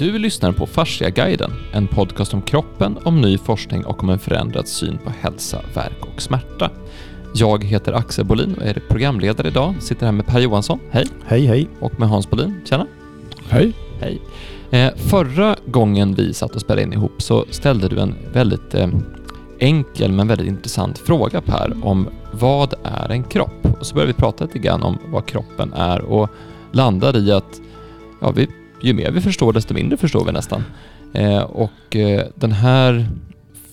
Du lyssnar på Fasciaguiden, en podcast om kroppen, om ny forskning och om en förändrad syn på hälsa, verk och smärta. Jag heter Axel Bolin och är programledare idag. Sitter här med Per Johansson, hej. Hej hej. Och med Hans Bolin, tjena. Hej. Hej. Eh, förra gången vi satt och spelade in ihop så ställde du en väldigt eh, enkel men väldigt intressant fråga Per om vad är en kropp? Och så började vi prata lite grann om vad kroppen är och landade i att ja, vi, ju mer vi förstår desto mindre förstår vi nästan. Eh, och eh, den här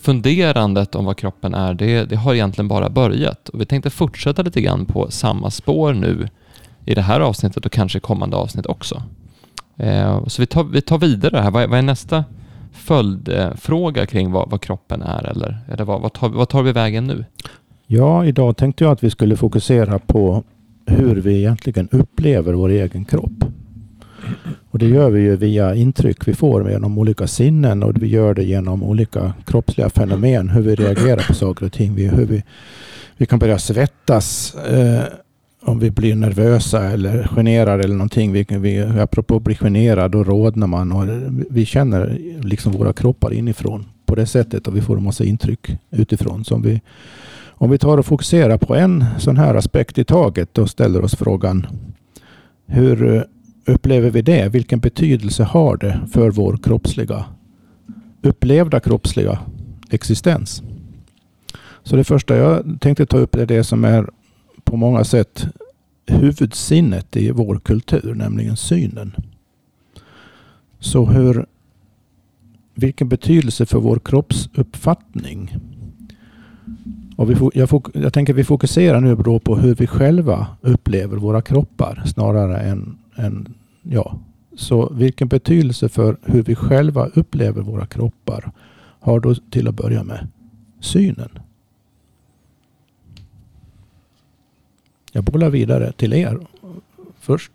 funderandet om vad kroppen är, det, det har egentligen bara börjat. Och vi tänkte fortsätta lite grann på samma spår nu i det här avsnittet och kanske kommande avsnitt också. Eh, så vi tar, vi tar vidare här. Vad är, vad är nästa följdfråga kring vad, vad, kroppen är? Eller, eller vad, vad, tar, vad tar vi vägen nu? Ja, idag tänkte jag att vi skulle fokusera på hur vi egentligen upplever vår egen kropp. Och det gör vi ju via intryck vi får genom olika sinnen och vi gör det genom olika kroppsliga fenomen. Hur vi reagerar på saker och ting. Vi, hur vi, vi kan börja svettas eh, om vi blir nervösa eller generade eller någonting. Vi, vi, apropå att bli generad, då rodnar man och vi känner liksom våra kroppar inifrån på det sättet och vi får en massa intryck utifrån. Som vi, om vi tar och fokuserar på en sån här aspekt i taget och ställer oss frågan hur upplever vi det? Vilken betydelse har det för vår kroppsliga upplevda kroppsliga existens? Så det första jag tänkte ta upp är det som är på många sätt huvudsinnet i vår kultur, nämligen synen. Så hur, vilken betydelse för vår kroppsuppfattning. Och vi, jag, jag tänker vi fokuserar nu på hur vi själva upplever våra kroppar snarare än, än ja. Så vilken betydelse för hur vi själva upplever våra kroppar har då till att börja med synen. Jag bollar vidare till er först.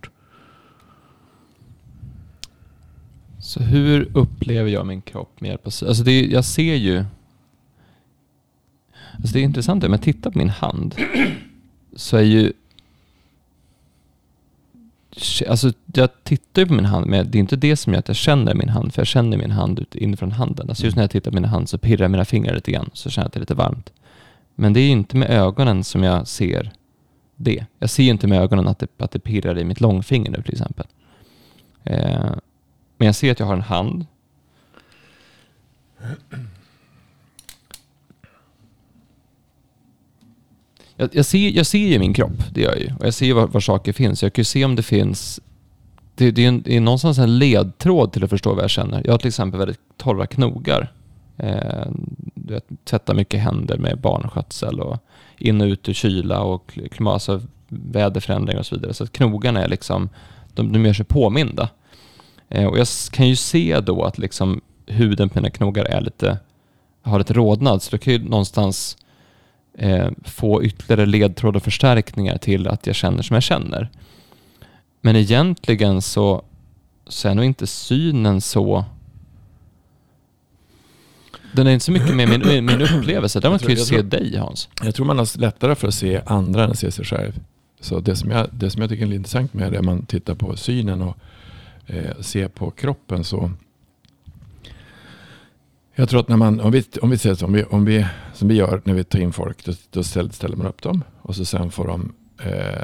Så hur upplever jag min kropp med hjälp av synen? Alltså det, jag ser ju... Alltså det är intressant, om jag tittar på min hand så är ju... Alltså jag tittar ju på min hand, men det är inte det som gör att jag känner min hand, för jag känner min hand inifrån handen. Alltså just när jag tittar på min hand så pirrar mina fingrar lite grann, så känner jag att det är lite varmt. Men det är inte med ögonen som jag ser det. Jag ser inte med ögonen att det, att det pirrar i mitt långfinger nu till exempel. Eh, men jag ser att jag har en hand. Jag, jag, ser, jag ser ju min kropp, det gör jag ju. Och jag ser var, var saker finns. Jag kan ju se om det finns... Det, det, är, en, det är någonstans en ledtråd till att förstå vad jag känner. Jag har till exempel väldigt torra knogar. Eh, jag tvättar mycket händer med barnskötsel och in och ut ur kyla och klimat, alltså väderförändringar och så vidare. Så att knogarna är liksom, de, de gör sig påminda. Eh, och jag kan ju se då att liksom huden på mina knogar är lite, har lite rodnad, så då kan ju någonstans eh, få ytterligare ledtråd och förstärkningar till att jag känner som jag känner. Men egentligen så, så är nog inte synen så den är inte så mycket med min, min upplevelse. Däremot kan jag ju se dig Hans. Jag tror man har lättare för att se andra än att se sig själv. Så det som jag, det som jag tycker är intressant med det är man tittar på synen och eh, ser på kroppen så jag tror att när man, om vi, om vi säger så, om vi, om vi, som vi gör när vi tar in folk, då, då ställer man upp dem och så sen får, de, eh,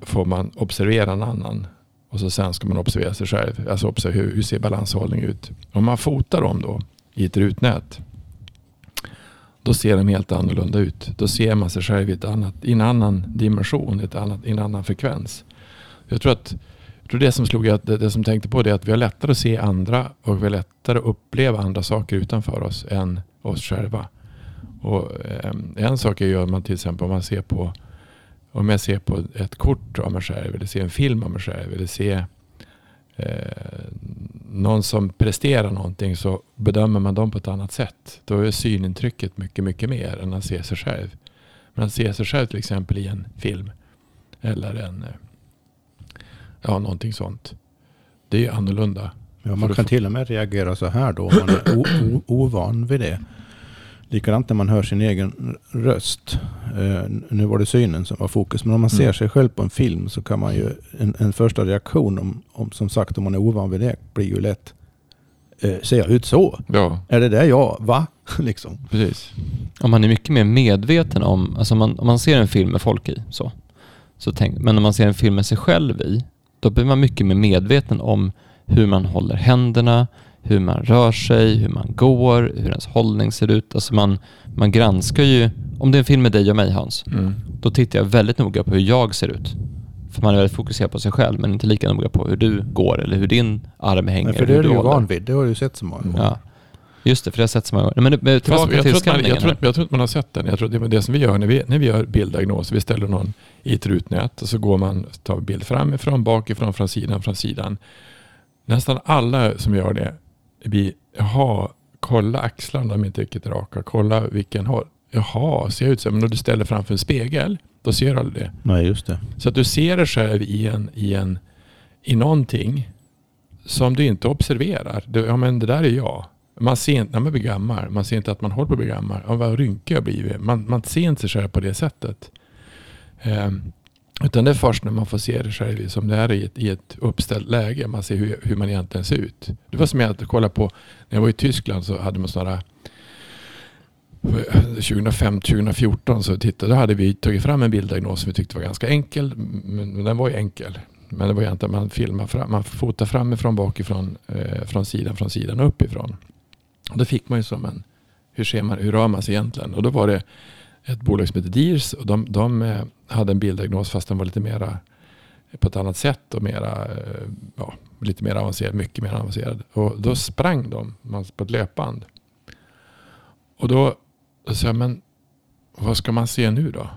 får man observera en annan. Och så sen ska man observera sig själv. Alltså observera hur, hur ser balanshållning ut. Om man fotar dem då i ett rutnät. Då ser de helt annorlunda ut. Då ser man sig själv i, ett annat, i en annan dimension, ett annat, i en annan frekvens. Jag tror att jag tror det som slog att det, det, som tänkte på det är att vi har lättare att se andra och vi har lättare att uppleva andra saker utanför oss än oss själva. Och, ehm, en sak är ju om man till exempel om man ser på om jag ser på ett kort av mig själv eller ser en film av mig själv eller ser eh, någon som presterar någonting så bedömer man dem på ett annat sätt. Då är synintrycket mycket, mycket mer än att se sig själv. Men att se sig själv till exempel i en film eller en, eh, ja någonting sånt. Det är annorlunda. Ja, man kan till och med reagera så här då om man är ovan vid det. Likadant när man hör sin egen röst. Uh, nu var det synen som var fokus. Men om man ser mm. sig själv på en film så kan man ju, en, en första reaktion om, om, som sagt om man är ovan vid det, blir ju lätt eh, ser jag ut så? Ja, Är det det jag, va? liksom. precis. Om man är mycket mer medveten om, alltså om man, om man ser en film med folk i, så, så tänk, men om man ser en film med sig själv i, då blir man mycket mer medveten om hur man håller händerna, hur man rör sig, hur man går, hur ens hållning ser ut. Alltså man, man granskar ju, om det är en film med dig och mig Hans, Mm. då tittar jag väldigt noga på hur jag ser ut. För man är väldigt fokuserad på sig själv, men inte lika noga på hur du går eller hur din arm hänger. Men för det är du ju van vid. Det har du sett så många gånger. Ja. Just det, för det har jag sett så många gånger. Men det- men Fast tillbaka jag, till tror att man, skanningen jag, tror, jag tror att man har sett den. Jag tror det är det som vi gör när vi, när vi gör bilddiagnos. Vi ställer någon i ett rutnät och så går man, tar bild framifrån, bakifrån, från sidan, från sidan. Nästan alla som gör det, vi, jaha, kolla axlarna, de är inte riktigt raka. Kolla vilken håll. Jaha, ser jag ut så? Men när du ställer framför en spegel, då ser du aldrig det. Nej, just det. Så att du ser dig själv i, en, i, en, i någonting som du inte observerar. Du, ja men det där är jag. Man ser inte när man blir gammal. Man ser inte att man håller på att bli gammal. Ja, vad rynkig jag blivit. Man, man ser inte sig själv på det sättet. Eh, utan det är först när man får se det själv som det är i ett, i ett uppställt läge. Man ser hur, hur man egentligen ser ut. Det var som jag att kolla på. När jag var i Tyskland så hade man sådana 2005-2014 så tittade, då hade vi tagit fram en bilddiagnos som vi tyckte var ganska enkel. Men, men den var ju enkel. Men det var egentligen man filmar fram, man fotar framifrån, bakifrån, eh, från sidan, från sidan och uppifrån. Och då fick man ju som en, hur ser man, hur rör man sig egentligen? Och då var det ett bolag som heter Deers och de, de eh, hade en bilddiagnos fast den var lite mera på ett annat sätt och mera, eh, ja, lite mer avancerad, mycket mer avancerad. Och då sprang de på ett löpband. Och då, då sa jag, men vad ska man se nu då?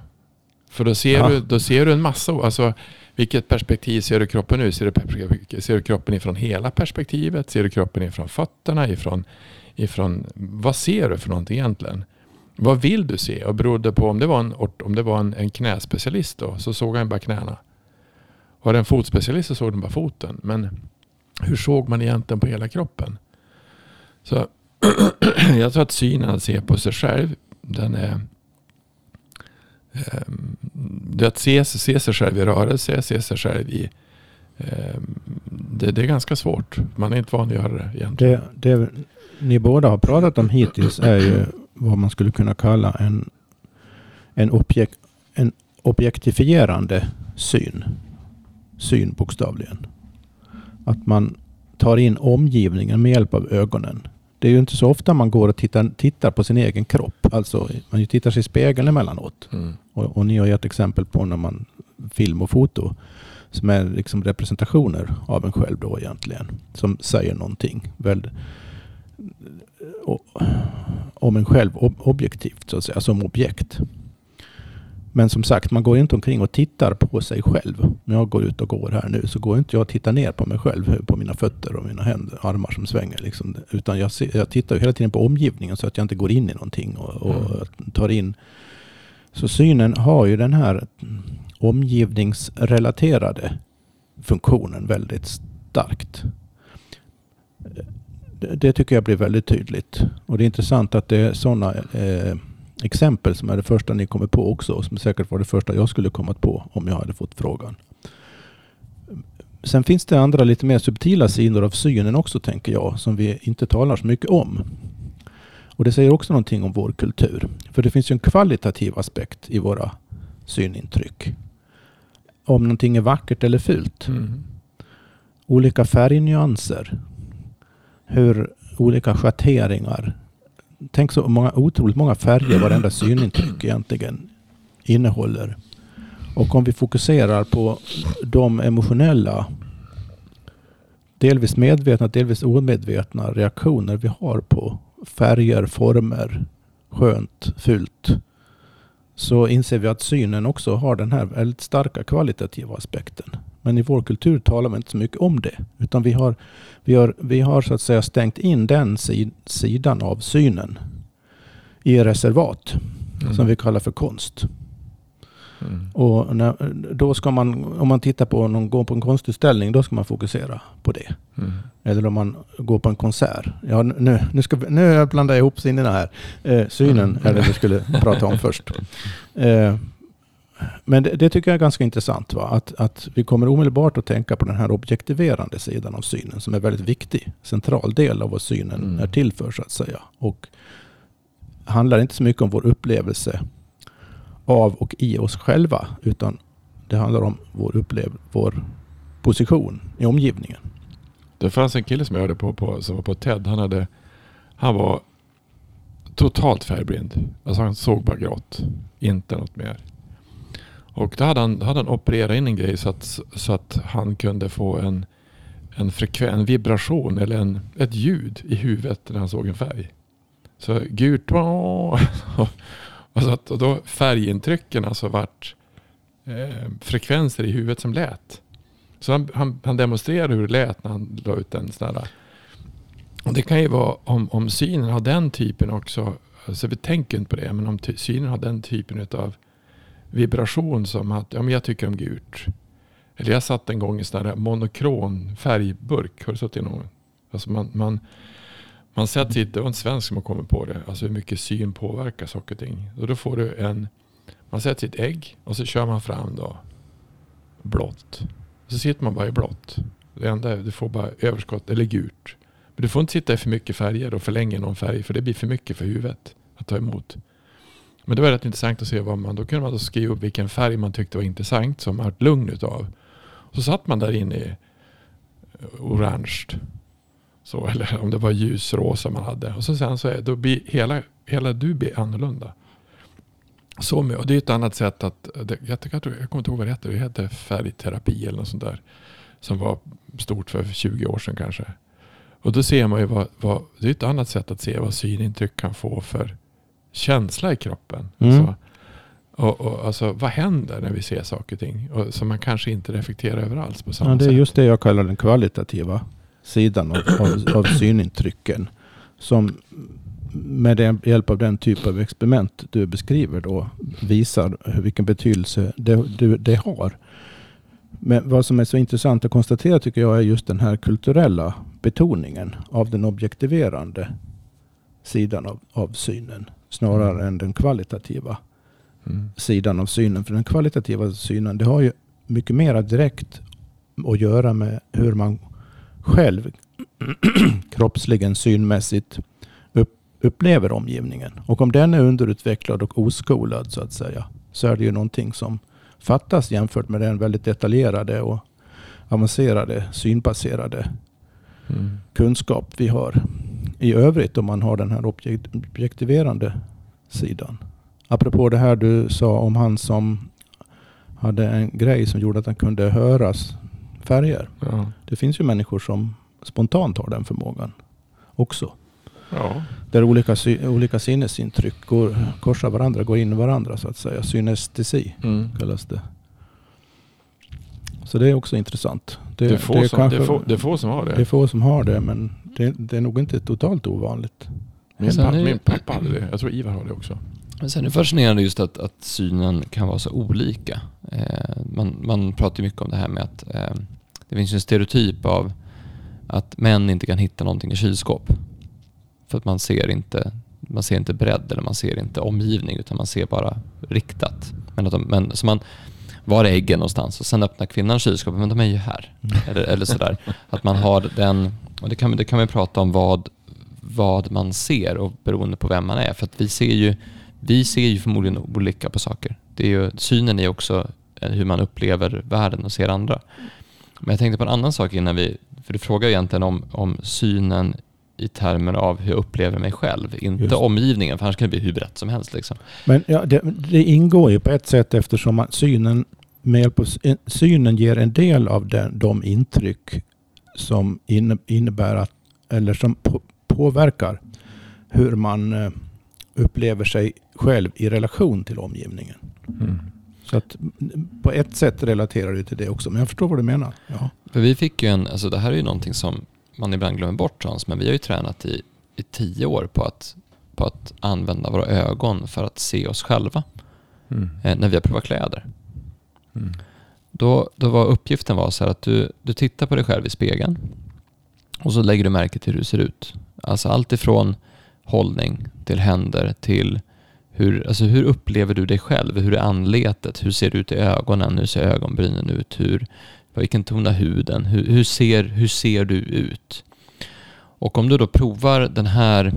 För då ser, Ja. du, då ser du en massa, alltså vilket perspektiv ser du kroppen ur? Ser du, ser du kroppen ifrån hela perspektivet? Ser du kroppen ifrån fötterna? Ifrån, ifrån, vad ser du för någonting egentligen? Vad vill du se? Och berodde på om det var en, om det var en, en knäspecialist då, så såg han bara knäna. Var det en fotspecialist så såg den bara foten. Men hur såg man egentligen på hela kroppen? Så jag tror att synen att se på sig själv, den är Ehm, det att se, se sig själv i rörelse, se sig själv i ehm, det, det är ganska svårt. Man är inte van att göra det egentligen. Det, det ni båda har pratat om hittills är ju vad man skulle kunna kalla en, en, objek, en objektifierande syn. Syn bokstavligen. Att man tar in omgivningen med hjälp av ögonen. Det är ju inte så ofta man går och tittar, tittar på sin egen kropp. Alltså man tittar sig i spegeln emellanåt. Mm. Och, och ni har gett exempel på när man film och foto som är liksom representationer av en själv då egentligen. Som säger någonting väldigt, o- om en själv ob- objektivt så att säga, som objekt. Men som sagt, man går inte omkring och tittar på sig själv. När jag går ut och går här nu så går inte jag och tittar ner på mig själv, på mina fötter och mina händer, armar som svänger. Liksom. Utan jag, ser, jag tittar hela tiden på omgivningen så att jag inte går in i någonting och, och tar in så synen har ju den här omgivningsrelaterade funktionen väldigt starkt. Det, det tycker jag blir väldigt tydligt. Och det är intressant att det är sådana eh, exempel som är det första ni kommer på också. Och som säkert var det första jag skulle kommit på om jag hade fått frågan. Sen finns det andra lite mer subtila sidor av synen också tänker jag. Som vi inte talar så mycket om. Och det säger också någonting om vår kultur. För det finns ju en kvalitativ aspekt i våra synintryck. Om någonting är vackert eller fult. Mm. Olika färgnyanser. Hur olika schatteringar. Tänk så många, otroligt många färger varenda synintryck egentligen innehåller. Och om vi fokuserar på de emotionella, delvis medvetna, delvis omedvetna reaktioner vi har på färger, former, skönt, fult. Så inser vi att synen också har den här väldigt starka kvalitativa aspekten. Men i vår kultur talar man inte så mycket om det. Utan vi har, vi har, vi har så att säga stängt in den sid, sidan av synen i reservat. Mm. Som vi kallar för konst. Mm. Och när, då ska man, om man tittar på någon, går på en konstutställning, då ska man fokusera på det. Mm. Eller om man går på en konsert. Ja, nu, nu, ska vi, nu blandar jag ihop sinnena här. Eh, synen är det vi skulle prata om först. Eh, men det, det, tycker jag är ganska intressant. Va? Att, att vi kommer omedelbart att tänka på den här objektiverande sidan av synen som är väldigt viktig. Central del av vad synen mm. är till för så att säga. Och handlar inte så mycket om vår upplevelse av och i oss själva. Utan det handlar om vår, upplev vår position i omgivningen. Det fanns en kille som jag hörde på, på som var på TED. Han, hade, han var totalt färgblind. Alltså han såg bara grått. Inte något mer. Och då hade han, hade han opererat in en grej så att, så att han kunde få en, en, frekven, en vibration eller en, ett ljud i huvudet när han såg en färg. Så gult. Och, så att, och då färgintrycken alltså vart eh, frekvenser i huvudet som lät. Så han, han, han demonstrerade hur det lät när han la ut den. sån där. Och det kan ju vara om, om synen har den typen också. Alltså vi tänker inte på det. Men om synen har den typen av vibration som att ja, men jag tycker om gult. Eller jag satt en gång i sån här monokron färgburk. Har du suttit i någon? Alltså man, man, man sätter sig, det var en svensk som har kommit på det. Alltså hur mycket syn påverkar saker och ting. Och då får du en, man sätter sitt ägg och så kör man fram då blått. Så sitter man bara i blått. Det enda är, du får bara överskott eller gult. Men du får inte sitta i för mycket färger och förlänga någon färg. För det blir för mycket för huvudet att ta emot. Men det var rätt intressant att se vad man, då kunde man då skriva upp vilken färg man tyckte var intressant som man lugn utav. Så satt man där inne i eh, orange. Så, eller om det var ljusrosa man hade. Och så sen så är, då blir hela, hela du blir annorlunda. Så med, och det är ett annat sätt att, det, jag, jag, jag kommer inte ihåg vad det hette, det hette färgterapi eller något sånt där. Som var stort för 20 år sedan kanske. Och då ser man ju vad, vad det är ett annat sätt att se vad synintryck kan få för känsla i kroppen. Mm. Så, och, och, alltså, vad händer när vi ser saker och ting? Och, som man kanske inte reflekterar över alls på samma ja. Det är just det jag kallar den kvalitativa sidan av, av, av synintrycken. Som med hjälp av den typ av experiment du beskriver då visar vilken betydelse det, det, det har. Men vad som är så intressant att konstatera tycker jag är just den här kulturella betoningen av den objektiverande sidan av, av synen snarare mm. än den kvalitativa mm. sidan av synen. För den kvalitativa synen det har ju mycket mer direkt att göra med hur man själv kroppsligen synmässigt upp, upplever omgivningen. Och om den är underutvecklad och oskolad så att säga så är det ju någonting som fattas jämfört med den väldigt detaljerade och avancerade synbaserade mm. kunskap vi har i övrigt om man har den här objektiverande sidan. Apropå det här du sa om han som hade en grej som gjorde att han kunde höras färger. Ja. Det finns ju människor som spontant har den förmågan också. Ja. Där olika, olika sinnesintryck går, korsar varandra, går in i varandra så att säga. Synestesi mm. kallas det. Så det är också intressant. Det, det, är, få det, är som, kanske, det, är, få, det är få som har det. Det är få som har det men det, det är nog inte totalt ovanligt. Min, pappa, är, min pappa hade det. Jag tror Ivar har det också. Men sen är det fascinerande just att, att synen kan vara så olika. Eh, man, man pratar ju mycket om det här med att eh, det finns en stereotyp av att män inte kan hitta någonting i kylskåp. För att man ser inte, man ser inte bredd eller man ser inte omgivning utan man ser bara riktat. Men, att de, men så man, var är äggen någonstans? Och sen öppnar kvinnan kylskåpet, men de är ju här. Mm. Eller, eller sådär. Att man har den, och det kan, det kan man prata om vad, vad man ser och beroende på vem man är. För att vi ser ju, vi ser ju förmodligen olika på saker. Det är ju, synen är också hur man upplever världen och ser andra. Men jag tänkte på en annan sak innan vi, för du frågar egentligen om, om synen i termer av hur jag upplever mig själv, inte Just. omgivningen, för annars kan det bli hur brett som helst. Liksom. Men ja, det, det, ingår ju på ett sätt eftersom synen, med hjälp av synen ger en del av den, de intryck som innebär att, eller som påverkar hur man eh, upplever sig själv i relation till omgivningen. Mm. Så att på ett sätt relaterar det till det också. Men jag förstår vad du menar. Ja. För vi fick ju en, alltså det här är ju någonting som man ibland glömmer bort Hans, men vi har ju tränat i, i tio år på att, på att använda våra ögon för att se oss själva. Mm. Eh, när vi har provat kläder. Mm. Då, då var uppgiften var så att du, du tittar på dig själv i spegeln och så lägger du märke till hur du ser ut. Alltså allt ifrån hållning till händer till hur, alltså hur upplever du dig själv? Hur är anletet? Hur ser du ut i ögonen? Hur ser ögonbrynen ut? Hur, vilken ton har huden? Hur, hur, ser, hur ser du ut? Och om du då provar den här,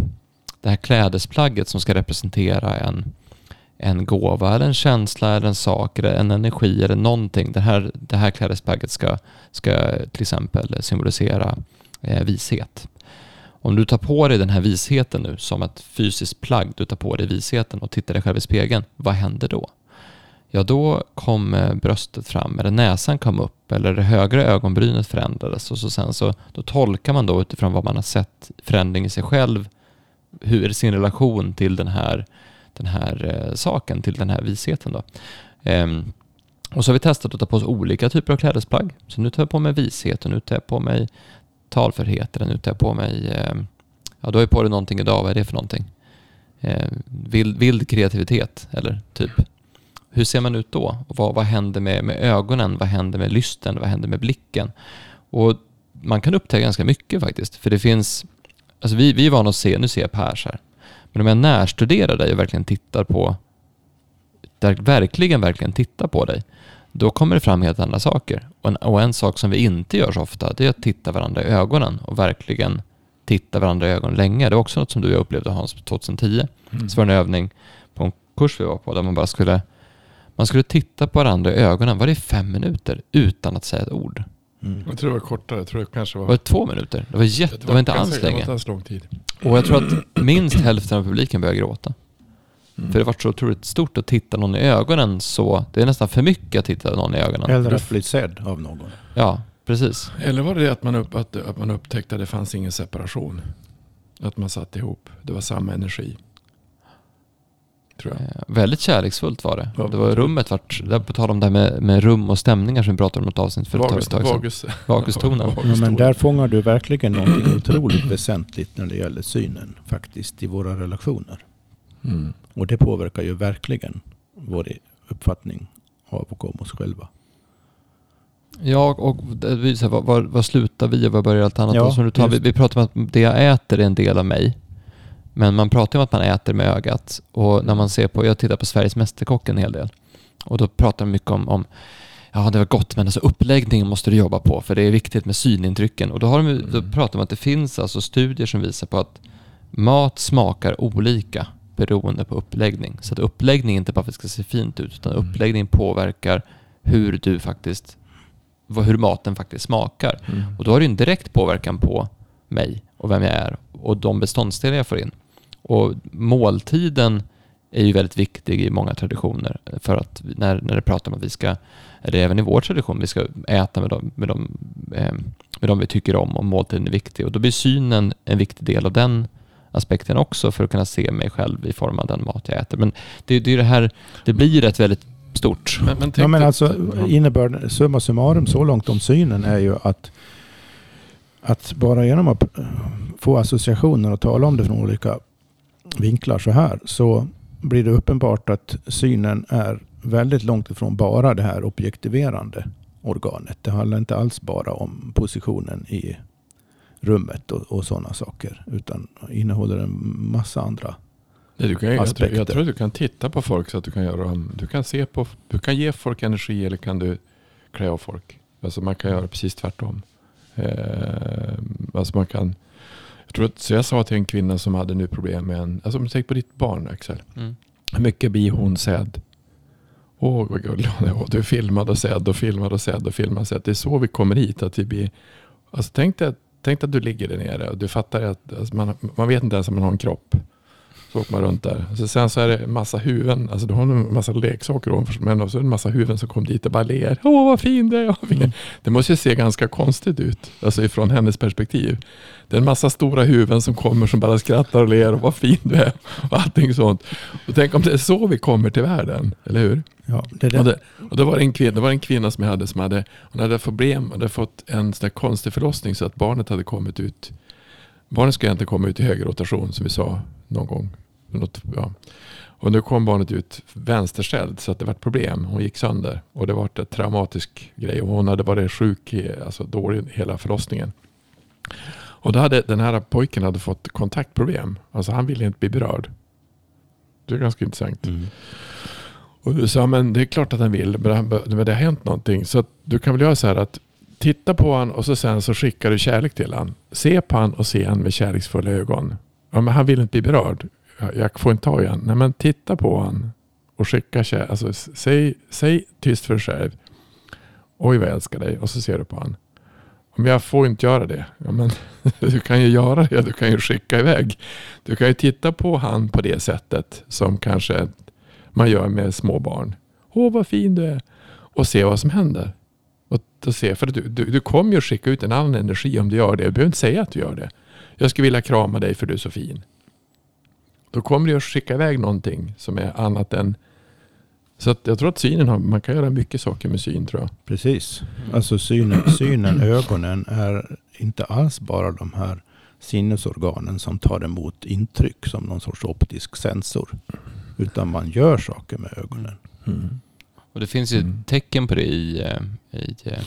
det här klädesplagget som ska representera en, en gåva eller en känsla eller en sak eller en energi eller någonting. Det här, det här klädesplagget ska, ska till exempel symbolisera eh, vishet. Om du tar på dig den här visheten nu som ett fysiskt plagg, du tar på dig visheten och tittar dig själv i spegeln, vad händer då? Ja, då kom bröstet fram, eller näsan kom upp, eller det högra ögonbrynet förändrades och så sen så då tolkar man då utifrån vad man har sett förändring i sig själv, hur är sin relation till den här, den här eh, saken, till den här visheten då. Ehm, och så har vi testat att ta på oss olika typer av klädesplagg. Så nu tar jag på mig vishet och nu tar jag på mig talförhet eller nu tar jag på mig, ehm, ja du har ju på dig någonting idag, vad är det för någonting? Eh, vild, vild kreativitet eller typ. Hur ser man ut då? Och vad, vad händer med, med ögonen? Vad händer med lysten? Vad händer med blicken? Och man kan upptäcka ganska mycket faktiskt. För det finns, alltså vi, vi är vana att se, nu ser jag Pers här. Men om jag närstuderar dig och verkligen tittar på, verkligen, verkligen tittar på dig, då kommer det fram helt andra saker. Och en, och en sak som vi inte gör så ofta, det är att titta varandra i ögonen och verkligen titta varandra i ögonen länge. Det var också något som du upplevde Hans 2010. Mm. Så var det en övning på en kurs vi var på där man bara skulle man skulle titta på varandra i ögonen, var det fem minuter utan att säga ett ord? Mm. Jag tror det var kortare. Jag tror det kanske var... Var det två minuter? Det var, jätte, det var, det var inte alls länge. Det var lång tid. Och jag tror att minst hälften av publiken började gråta. Mm. För det var så otroligt stort att titta någon i ögonen så. Det är nästan för mycket att titta någon i ögonen. Eller att bli sedd av någon. Ja, precis. Eller var det det att man, upp, att, att man upptäckte att det fanns ingen separation? Att man satt ihop. Det var samma energi. Tror jag. Eh, väldigt kärleksfullt var det. Ja, det var rummet vart, där på tal om det här med, med rum och stämningar som vi pratade om något avsnitt för ett tag sedan. Vagustonen. Ja, men där fångar du verkligen något otroligt väsentligt när det gäller synen faktiskt i våra relationer. Mm. Och det påverkar ju verkligen vår uppfattning av och om oss själva. Ja, och var slutar vi och var börjar allt annat? Ja, du tar, vi, vi pratar om att det jag äter är en del av mig. Men man pratar ju om att man äter med ögat. Och när man ser på, jag tittar på Sveriges Mästerkock en hel del. Och då pratar de mycket om, om ja det var gott men alltså uppläggningen måste du jobba på för det är viktigt med synintrycken. Och då, har de, då mm. pratar de om att det finns alltså studier som visar på att mat smakar olika beroende på uppläggning. Så att uppläggning inte bara för att det ska se fint ut, utan mm. uppläggning påverkar hur du faktiskt, hur maten faktiskt smakar. Mm. Och då har det en direkt påverkan på mig och vem jag är och de beståndsdelar jag får in. Och måltiden är ju väldigt viktig i många traditioner för att när, när det pratar om att vi ska, eller även i vår tradition, vi ska äta med dem, med dem, eh, med dem vi tycker om och måltiden är viktig. Och då blir synen en viktig del av den aspekten också för att kunna se mig själv i form av den mat jag äter. Men det, det är det här, det blir ett väldigt stort. Men, men, ja, men alltså innebörden, summa summarum så långt om synen är ju att att bara genom att få associationer och tala om det från olika vinklar så här så blir det uppenbart att synen är väldigt långt ifrån bara det här objektiverande organet. Det handlar inte alls bara om positionen i rummet och, och sådana saker. Utan innehåller en massa andra du kan, aspekter. Jag, jag, tror att du kan titta på folk så att du kan göra dem. Du kan, se på, du kan ge folk energi eller kan du klä av folk. Alltså man kan göra precis tvärtom. Eh, alltså man kan, jag, tror att, så jag sa till en kvinna som hade nu problem med en, alltså tänk på ditt barn Axel. Mm. Hur mycket blir hon sedd? Åh vad gullig hon är. Du filmade och sedd och filmade och sedd och filmade och sedd. Det är så vi kommer hit. Att vi blir, alltså tänk dig att Tänk att du ligger där nere och du fattar att alltså man, man vet inte ens om man har en kropp. Så åker man runt där. Så sen så är det en massa huvuden. Alltså du har en massa leksaker ovanför. Men så är det en massa huvuden som kommer dit och bara ler. Åh vad fin du är. Mm. Det måste ju se ganska konstigt ut. Alltså ifrån hennes perspektiv. Det är en massa stora huvuden som kommer som bara skrattar och ler. Och vad fin du är. Och allting sånt. Och tänk om det är så vi kommer till världen. Eller hur? Ja, det är det. Och, det, och det, var en kvinna, det var en kvinna som jag hade som hade, hon hade problem. Hade fått en sån konstig förlossning så att barnet hade kommit ut. Barnet skulle egentligen komma ut i höger rotation som vi sa någon gång. Något, ja. Och nu kom barnet ut vänsterställd så att det var ett problem. Hon gick sönder och det var en traumatisk grej. Och hon hade varit sjuk, alltså dålig hela förlossningen. Och då hade den här pojken hade fått kontaktproblem. Alltså han ville inte bli berörd. Det är ganska intressant. Mm. Och du sa, men det är klart att han vill, men det, har- hänt någonting. Så du kan väl göra så här att titta på han och så sen så skickar du kärlek till han. Se på han och se han med kärleksfulla ögon. Ja, men han vill inte bli berörd. Jag, får inte ta i han. Nej, men titta på han och skicka kärlek. Alltså, säg, säg tyst för dig själv. Oj vad jag älskar dig. Och så ser du på han. Men jag får inte göra det. Ja, men du kan ju göra det. Du kan ju skicka iväg. Du kan ju titta på han på det sättet som kanske man gör med små barn. Åh vad fin du är. Och se vad som händer. Och, och se, för du, du, du kommer ju skicka ut en annan energi om du gör det. Du behöver inte säga att du gör det. Jag skulle vilja krama dig för du är så fin. Då kommer du att skicka iväg någonting som är annat än... Så att jag tror att synen har, man kan göra mycket saker med syn tror jag. Precis. Alltså synen, synen, ögonen är inte alls bara de här sinnesorganen som tar emot intryck som någon sorts optisk sensor. Utan man gör saker med ögonen. Och det finns ju Mm. tecken på det i, eh, i eh,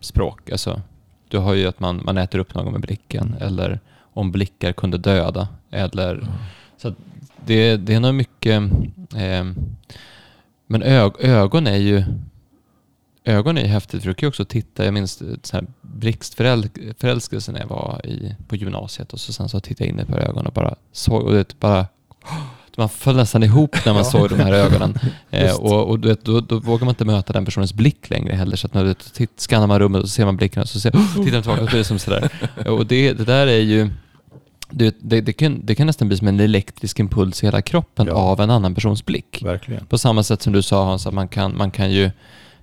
språk. Alltså, du har ju att man, man äter upp någon med blicken eller om blickar kunde döda. Eller, så att det, det är nog mycket... Eh, men ög, ögon är ju... Ögon är ju häftigt. för Du kan ju också titta. Jag minns så här blixtförälskelse när jag var i, på gymnasiet och så sen så tittade jag in i ett par ögon och bara såg och det bara man föll nästan ihop när man Ja. såg de här ögonen. Eh, och och du vet, då, då vågar man inte möta den personens blick längre heller. Så att när du skannar man rummet och så ser man blicken och så ser, tittar man tillbaka och det är som sådär. Och det, det där är ju, det, det, det, kan, det kan nästan bli som en elektrisk impuls i hela kroppen Ja. av en annan persons blick. Verkligen. På samma sätt som du sa Hans, att man kan, man kan ju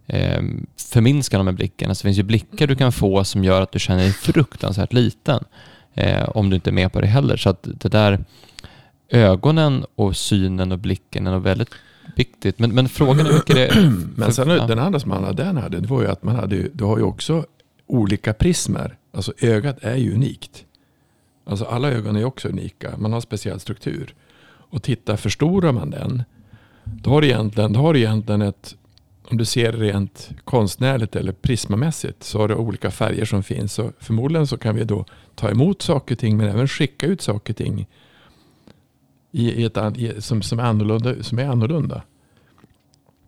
eh, förminska dem med blicken. Alltså, det finns ju blickar du kan få som gör att du känner dig fruktansvärt liten. Eh, om du inte är med på det heller. Så att det där ögonen och synen och blicken är nog väldigt viktigt. Men, men frågan är hur mycket det... Men sen ja. den andra som han hade, den hade, det var ju att man hade du har ju också olika prismer. Alltså ögat är ju unikt. Alltså alla ögon är också unika. Man har speciell struktur. Och titta, förstorar man den, då har du egentligen, då har du egentligen ett, om du ser rent konstnärligt eller prismamässigt, så har du olika färger som finns. Så förmodligen så kan vi då ta emot saker och ting, men även skicka ut saker och ting i, ett, i, som, som, är annorlunda, som är annorlunda.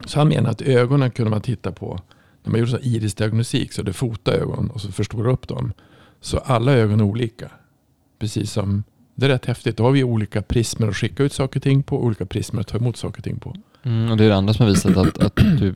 Så han menar att ögonen kunde man titta på. När man gjorde så irisdiagnostik så det fotar ögon och så förstora upp dem. Så alla ögon är olika. Precis som, det är rätt häftigt. Då har vi olika prismer att skicka ut saker och ting på. Olika prismer att ta emot saker och ting på. Mm, och det är det andra som har visat att, att du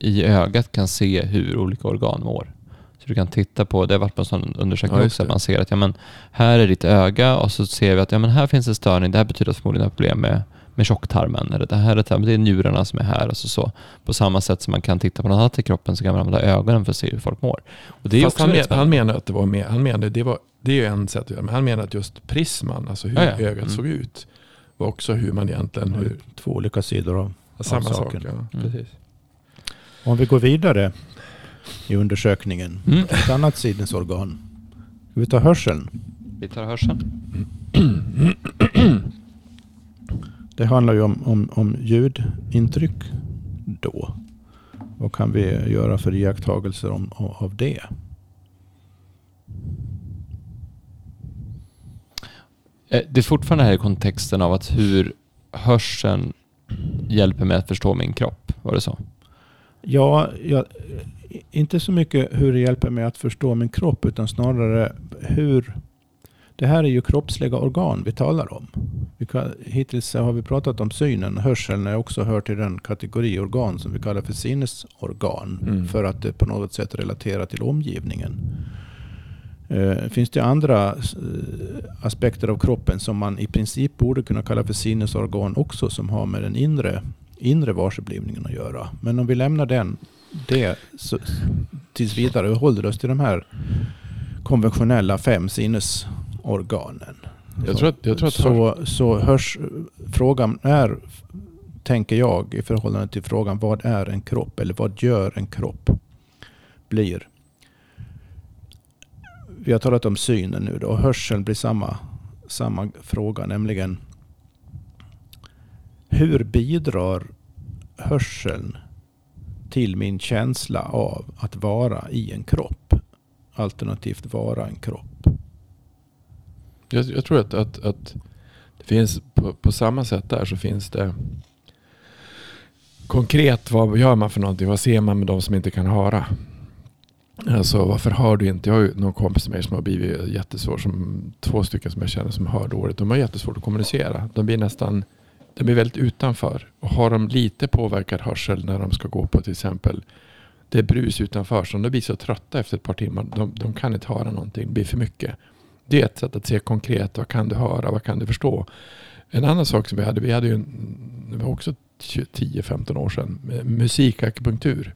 i ögat kan se hur olika organ mår. Så du kan titta på, det har varit på en sån undersökning Ja, också, att man ser att ja, men, här är ditt öga och så ser vi att ja, men här finns en störning, det här betyder att förmodligen har problem med, med tjocktarmen. Eller det här är, det är njurarna som är här. Och så, så. På samma sätt som man kan titta på något annat i kroppen så kan man använda ögonen för att se hur folk mår. Och det är Fast han, men, han menar att det var mer, han menade, det, var, det är ju en sätt att göra, men han menar att just prisman, alltså hur Ja, ja. ögat Mm. såg ut, var också hur man egentligen, hur, Två olika sidor av. samma sak. saken. Ja, Mm. precis. Om vi går vidare i undersökningen. Mm. Ett annat sinnesorgan. Ska vi ta hörseln? Vi tar hörseln. Det handlar ju om, om, om ljudintryck då. Vad kan vi göra för iakttagelser om, av det? Det är fortfarande här i kontexten av att hur hörseln hjälper mig att förstå min kropp. Var det så? Ja, jag, inte så mycket hur det hjälper mig att förstå min kropp utan snarare hur... Det här är ju kroppsliga organ vi talar om. Vi kan, hittills har vi pratat om synen. Hörseln är också hör till den kategori organ som vi kallar för sinnesorgan. Mm. För att det på något sätt relaterar till omgivningen. Eh, finns det andra eh, aspekter av kroppen som man i princip borde kunna kalla för sinnesorgan också som har med den inre, inre varseblivningen att göra. Men om vi lämnar den, det så, tills vidare och håller oss till de här konventionella fem sinnesorganen. Jag tror att, jag tror att så, så hörs frågan är, tänker jag, i förhållande till frågan vad är en kropp eller vad gör en kropp? Blir. Vi har talat om synen nu då och hörseln blir samma, samma fråga, nämligen hur bidrar hörseln till min känsla av att vara i en kropp? Alternativt vara en kropp. Jag, jag tror att, att, att Det finns på, på samma sätt där så finns det konkret vad gör man för någonting? Vad ser man med de som inte kan höra? Alltså varför hör du inte? Jag har ju någon kompis med mig som har blivit jättesvår. Som, två stycken som jag känner som hör dåligt. De har jättesvårt att kommunicera. De blir nästan de blir väldigt utanför. Och har de lite påverkad hörsel när de ska gå på till exempel det är brus utanför. Så de blir så trötta efter ett par timmar. De, de kan inte höra någonting. Det blir för mycket. Det är ett sätt att se konkret. Vad kan du höra? Vad kan du förstå? En annan sak som vi hade. Vi hade ju en, det var också 10-15 år sedan. Eh, musikakupunktur.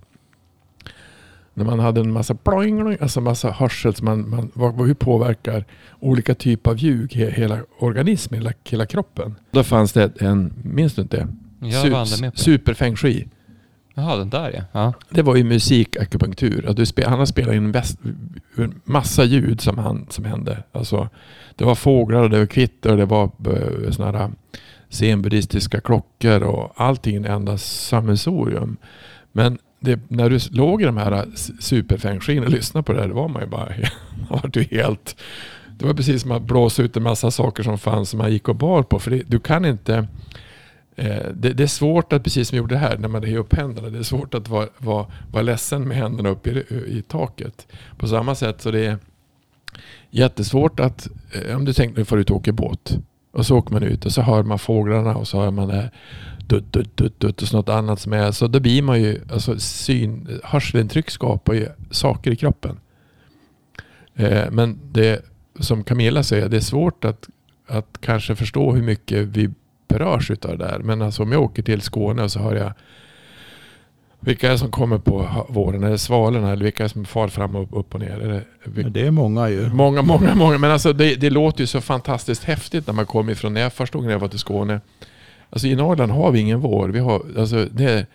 När man hade en massa ploing, alltså massa hörsel. Som man, man, vad, hur påverkar olika typer av ljud hela organismen, hela, hela kroppen. Då fanns det en, minns du inte Jag. Super feng shui. Jaha, den där ja. ja. Det var ju musikakupunktur. Han har spelat in väst, massa ljud som, han, som hände. Alltså, det var fåglar det var kvitter det var uh, sådana här zenbuddhistiska klockor och allting endast sammelsorium. Men det, när du låg i de här äh, superfängskin och lyssnade på det här, då var man ju bara var du helt... Det var precis som att blåsa ut en massa saker som fanns som man gick och bar på. För det, du kan inte... Eh, det, det, är svårt att, precis som vi gjorde här, när man är upp händerna, det är svårt att vara, vara, vara ledsen med händerna uppe i, i taket. På samma sätt så det är jättesvårt att, eh, om du tänker får du ut och åker båt. Och så åker man ut och så hör man fåglarna och så hör man det dutt, dutt, dutt, dutt och så något annat som är. Så då blir man ju, alltså syn, hörselintryck skapar ju saker i kroppen. Eh, men det som Camilla säger, det är svårt att, att kanske förstå hur mycket vi berörs utav det där. Men alltså om jag åker till Skåne så hör jag vilka är det som kommer på våren? Är det svalorna eller vilka är det som far fram och upp och ner? Är det, det är många ju. Många, många, många. Men alltså det, det låter ju så fantastiskt häftigt när man kommer ifrån, när jag första gången jag var till Skåne. Alltså i Norrland har vi ingen vår. Vi har, alltså det,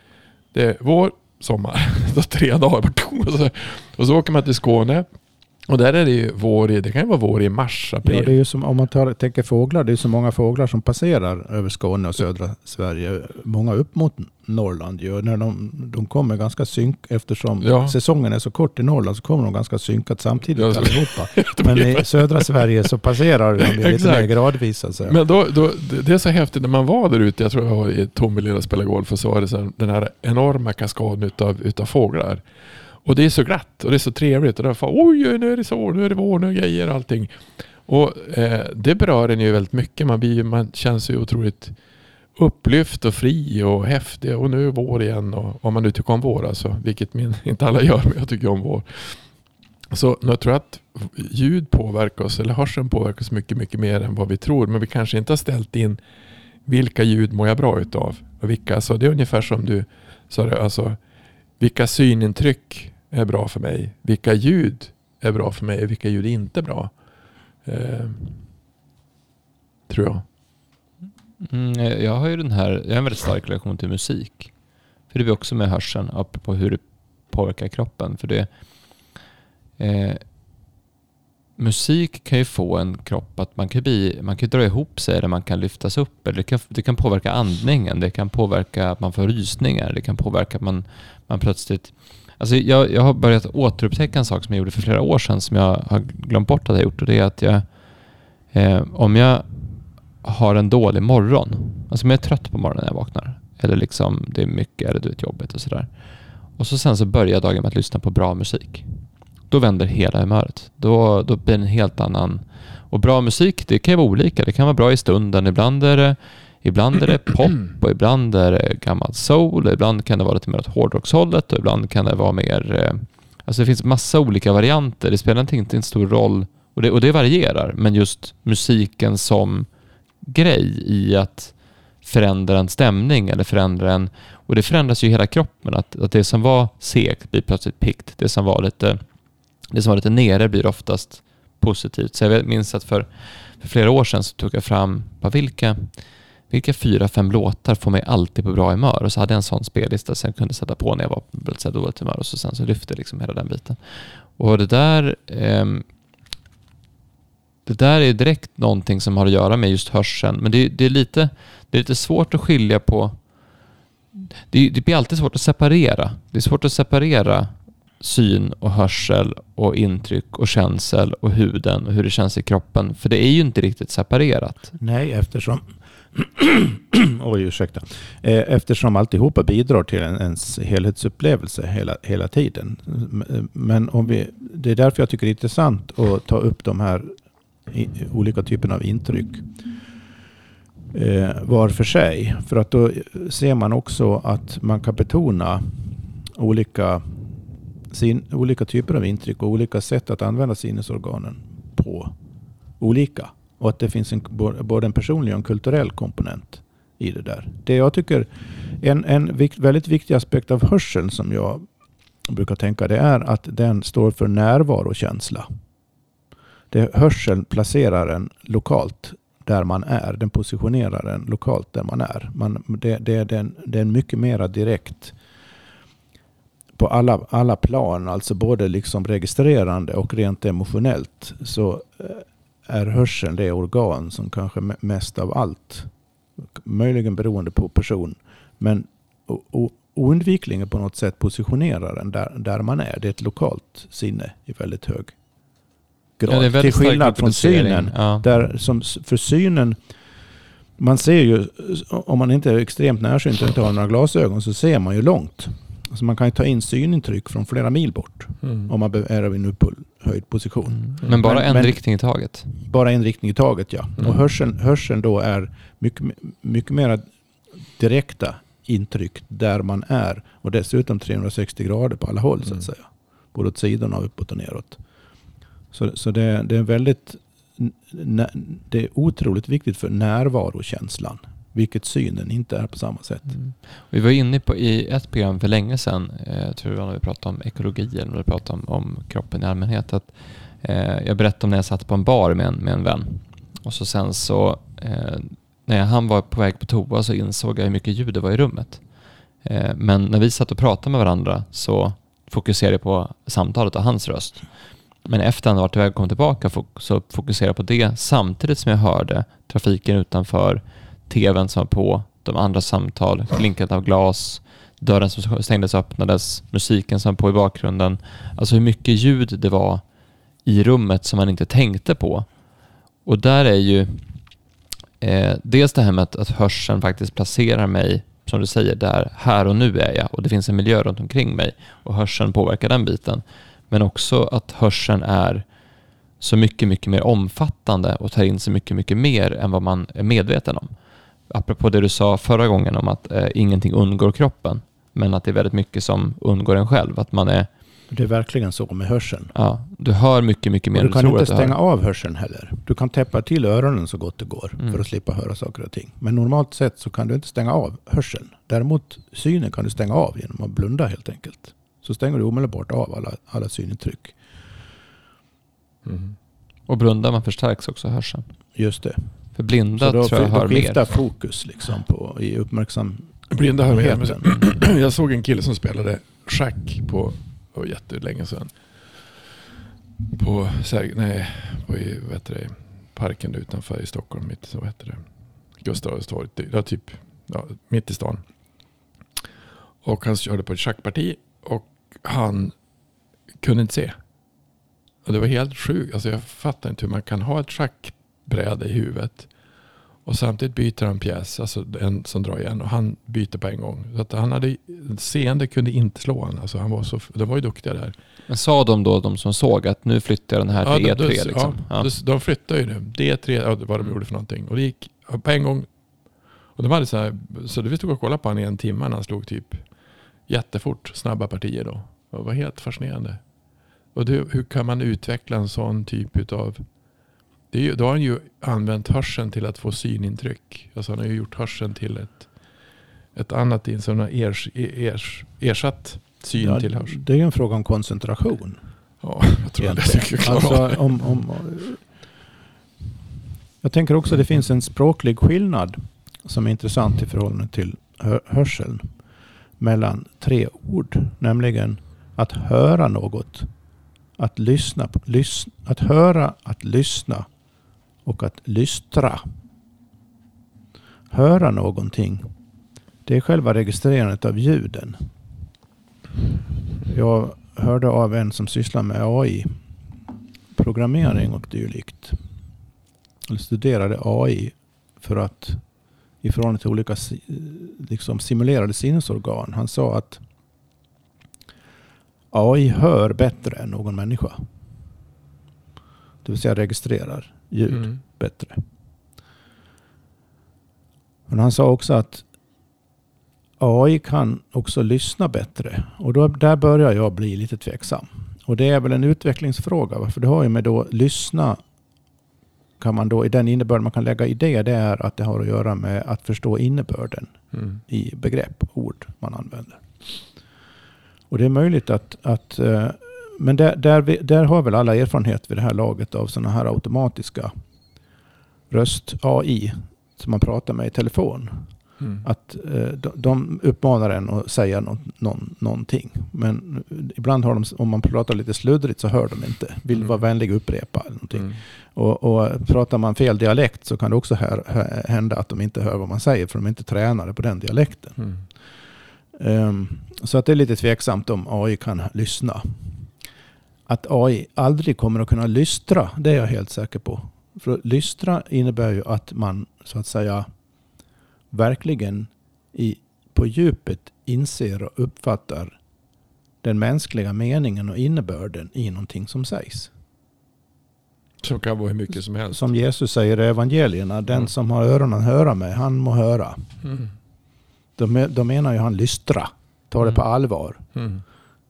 det är vår, sommar. tre dagar. Och så, och så åker man till Skåne. Och där är det ju vår i, det kan ju vara vår i mars, april. Ja, det är ju som om man tar, tänker fåglar, det är så många fåglar som passerar över Skåne och södra Sverige. Många upp mot Norrland ju. När de, de kommer ganska synk, eftersom ja. säsongen är så kort i Norrland så kommer de ganska synkat samtidigt ja, allihopa. Men i södra Sverige så passerar de lite mer gradvis. Alltså. Men då, då, det är så häftigt när man var där ute, jag tror jag var i Tomelilla och spelade golf och så var det så här, den här enorma kaskaden utav, utav fåglar. Och det är så glatt och det är så trevligt. Och därför, oj, nu är det så, nu är det vår, nu är grejer allting. Och eh, det berör en ju väldigt mycket. Man, blir, man känns ju otroligt upplyft och fri och häftig. Och nu är vår igen. Och, om man nu tycker om vår alltså. Vilket min, inte alla gör, men jag tycker om vår. Så jag tror att ljud påverkar oss, eller hörseln påverkar oss mycket, mycket mer än vad vi tror. Men vi kanske inte har ställt in vilka ljud mår jag bra utav. Och vilka, alltså det är ungefär som du sa, alltså, vilka synintryck är bra för mig. Vilka ljud är bra för mig och vilka ljud är inte bra. Eh, tror jag. Mm, jag har ju den här, jag har en väldigt stark relation till musik. För det blir också med hörseln, apropå hur det påverkar kroppen. För det, eh, musik kan ju få en kropp att man kan, bli, man kan dra ihop sig eller man kan lyftas upp. Eller det, kan, det kan påverka andningen, det kan påverka att man får rysningar, det kan påverka att man, man plötsligt Alltså jag, jag har börjat återupptäcka en sak som jag gjorde för flera år sedan som jag har glömt bort att jag gjort och det är att jag eh, om jag har en dålig morgon, alltså om jag är trött på morgonen när jag vaknar eller liksom det är mycket eller du vet jobbet och sådär och så sen så börjar dagen med att lyssna på bra musik. Då vänder hela humöret. Då, då blir det en helt annan... Och bra musik, det kan ju vara olika. Det kan vara bra i stunden. Ibland är det Ibland är det pop och ibland är det gammal soul. Ibland kan det vara lite mer åt hårdrockshållet och ibland kan det vara mer... Eh, alltså det finns massa olika varianter. Det spelar inte en stor roll och det, och det varierar. Men just musiken som grej i att förändra en stämning eller förändra en... Och det förändras ju i hela kroppen. Att, att det som var segt blir plötsligt pikt. Det som var lite, det som var lite nere blir oftast positivt. Så jag minns att för, för flera år sedan så tog jag fram, bara vilka vilka fyra, fem låtar får mig alltid på bra humör? Och så hade jag en sån spellista som jag kunde sätta på när jag var på väldigt dåligt humör och så sen så lyfte liksom hela den biten. Och det där eh, det där är direkt någonting som har att göra med just hörseln. Men det, det är, lite, det är lite svårt att skilja på... Det, det blir alltid svårt att separera. Det är svårt att separera syn och hörsel och intryck och känsel och huden och hur det känns i kroppen. För det är ju inte riktigt separerat. Nej, eftersom Oj, ursäkta. Eh, eftersom alltihopa bidrar till ens helhetsupplevelse hela, hela tiden. Eh, men om vi, det är därför jag tycker det är intressant att ta upp de här i, olika typerna av intryck eh, var för sig. För att då ser man också att man kan betona olika, sin, olika typer av intryck och olika sätt att använda sinnesorganen på olika. Och att det finns en, både en personlig och en kulturell komponent i det där. Det jag tycker, en, en vikt, väldigt viktig aspekt av hörseln som jag brukar tänka det är att den står för närvarokänsla. Det, hörseln placerar en lokalt där man är. Den positionerar en lokalt där man är. Man, det, det, det, är en, det är en mycket mera direkt på alla, alla plan, alltså både liksom registrerande och rent emotionellt, så eh, är hörseln det organ som kanske mest av allt, möjligen beroende på person, men oundvikligen på något sätt positionerar den där, där man är. Det är ett lokalt sinne i väldigt hög grad. Ja, Till skillnad från synen. Ja. Där som för synen, man ser ju, om man inte är extremt närsynt och inte har några glasögon så ser man ju långt. Alltså man kan ju ta in synintryck från flera mil bort mm. om man är i en upphöjd position. Mm. Men bara men, en men, riktning i taget? Bara en riktning i taget ja. Mm. Och hörseln, hörseln då är mycket, mycket mer direkta intryck där man är. Och dessutom 360 grader på alla håll så att mm. säga. Både åt sidorna och uppåt och neråt. Så, så det, det är väldigt det är otroligt viktigt för närvarokänslan vilket synen inte är på samma sätt. Mm. Vi var inne på i ett program för länge sedan, eh, jag tror det var när vi pratade om ekologi eller när vi pratade om, om kroppen i allmänhet, att eh, jag berättade om när jag satt på en bar med en, med en vän. Och så sen så, eh, när han var på väg på toa så insåg jag hur mycket ljud det var i rummet. Eh, men när vi satt och pratade med varandra så fokuserade jag på samtalet och hans röst. Men efter han varit iväg och kom tillbaka så fokuserade jag på det samtidigt som jag hörde trafiken utanför, tvn som var på, de andra samtal, klinket av glas, dörren som stängdes och öppnades, musiken som var på i bakgrunden. Alltså hur mycket ljud det var i rummet som man inte tänkte på. Och där är ju eh, dels det här med att, att hörseln faktiskt placerar mig, som du säger, där här och nu är jag och det finns en miljö runt omkring mig och hörseln påverkar den biten. Men också att hörseln är så mycket, mycket mer omfattande och tar in så mycket, mycket mer än vad man är medveten om apropå det du sa förra gången om att eh, ingenting undgår kroppen, men att det är väldigt mycket som undgår en själv. Att man är... Det är verkligen så med hörseln. Ja, du hör mycket, mycket mer än du tror Du kan inte stänga av hörseln heller. Du kan täppa till öronen så gott det går mm. för att slippa höra saker och ting. Men normalt sett så kan du inte stänga av hörseln. Däremot synen kan du stänga av genom att blunda helt enkelt. Så stänger du omedelbart av alla, alla synintryck. Mm. Och blundar man förstärks också hörseln. Just det. För blinda då, tror jag hör mer. Då fokus liksom på, i uppmärksamheten. Blinda hör mer. Jag såg en kille som spelade schack på, var jättelänge sedan. På, nej, på vad heter det, parken utanför i Stockholm, mitt, så heter det? Gustav Adolfs torg, ja, typ ja, mitt i stan. Och han körde på ett schackparti och han kunde inte se. Och det var helt sjukt. Alltså jag fattar inte hur man kan ha ett schack bräda i huvudet. Och samtidigt byter han pjäs, alltså en som drar igen. Och han byter på en gång. Så att han hade, seende kunde inte slå honom. Alltså han var så, de var ju duktiga där. Men sa de då, de som såg, att nu flyttar jag den här till ja, E3? liksom? ja, ja. de flyttade ju nu. D3, ja, vad de gjorde för någonting. Och det gick på en gång. Och de hade så här, så vi stod och kollade på honom i en timme när han slog typ jättefort, snabba partier då. Det var helt fascinerande. Och det, hur kan man utveckla en sån typ av det är, då har han ju använt hörseln till att få synintryck. Alltså han har ju gjort hörseln till ett, ett annat in som har ers, ers, ersatt syn ja, till hörsel. Det är ju en fråga om koncentration. Ja, jag tror att jag skulle klara alltså, om, om, Jag tänker också att det finns en språklig skillnad som är intressant i förhållande till hörseln. Mellan tre ord. Nämligen att höra något. Att lyssna. Lys, att höra, att lyssna och att lystra. Höra någonting. Det är själva registrerandet av ljuden. Jag hörde av en som sysslar med AI, programmering och dylikt. Eller studerade AI för att i förhållande till olika liksom, simulerade sinnesorgan. Han sa att AI hör bättre än någon människa. Det vill säga registrerar ljud mm. bättre. Men han sa också att AI kan också lyssna bättre. Och då, där börjar jag bli lite tveksam. Och det är väl en utvecklingsfråga. För det har ju med då lyssna kan man då i den innebörd man kan lägga i det, det är att det har att göra med att förstå innebörden mm. i begrepp, ord man använder. Och det är möjligt att, att eh, men där, där, vi, där har väl alla erfarenhet vid det här laget av sådana här automatiska röst-AI som man pratar med i telefon. Mm. Att eh, de, uppmanar en att säga någon, någon, någonting. Men ibland har de, om man pratar lite sluddrigt så hör de inte. Vill mm. vara vänlig upprepa eller någonting. Mm. Och, och pratar man fel dialekt så kan det också här, hända att de inte hör vad man säger för de är inte tränade på den dialekten. Um, så att det är lite tveksamt om AI kan lyssna. Att AI aldrig kommer att kunna lystra, det är jag helt säker på. För lystra innebär ju att man så att säga verkligen i, på djupet inser och uppfattar den mänskliga meningen och innebörden i någonting som sägs. Som kan vara hur mycket som helst. Som Jesus säger i evangelierna, den mm. som har öronen att höra med, han må höra. Mm. Då menar ju han lystra, ta det mm. på allvar. Mm.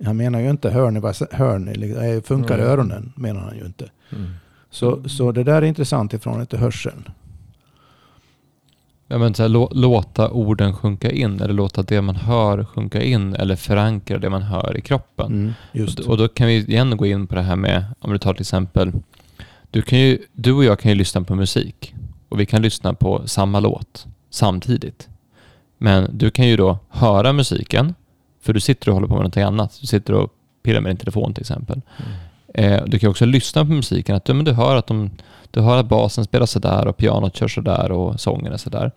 Han menar ju inte hör ni, hör ni funkar mm. öronen, menar han ju inte. Mm. Så, så det där är intressant ifrån till hörseln. Ja, men så här, låta orden sjunka in eller låta det man hör sjunka in eller förankra det man hör i kroppen. Mm, just. Och, och, då kan vi igen gå in på det här med, om du tar till exempel, du, kan ju, du och jag kan ju lyssna på musik och vi kan lyssna på samma låt samtidigt. Men du kan ju då höra musiken, för du sitter och håller på med någonting annat. Du sitter och pillar med din telefon till exempel. Mm. Eh, du kan också lyssna på musiken, att du, men du hör att de du hör att basen spelar sådär och pianot kör sådär och sången är sådär.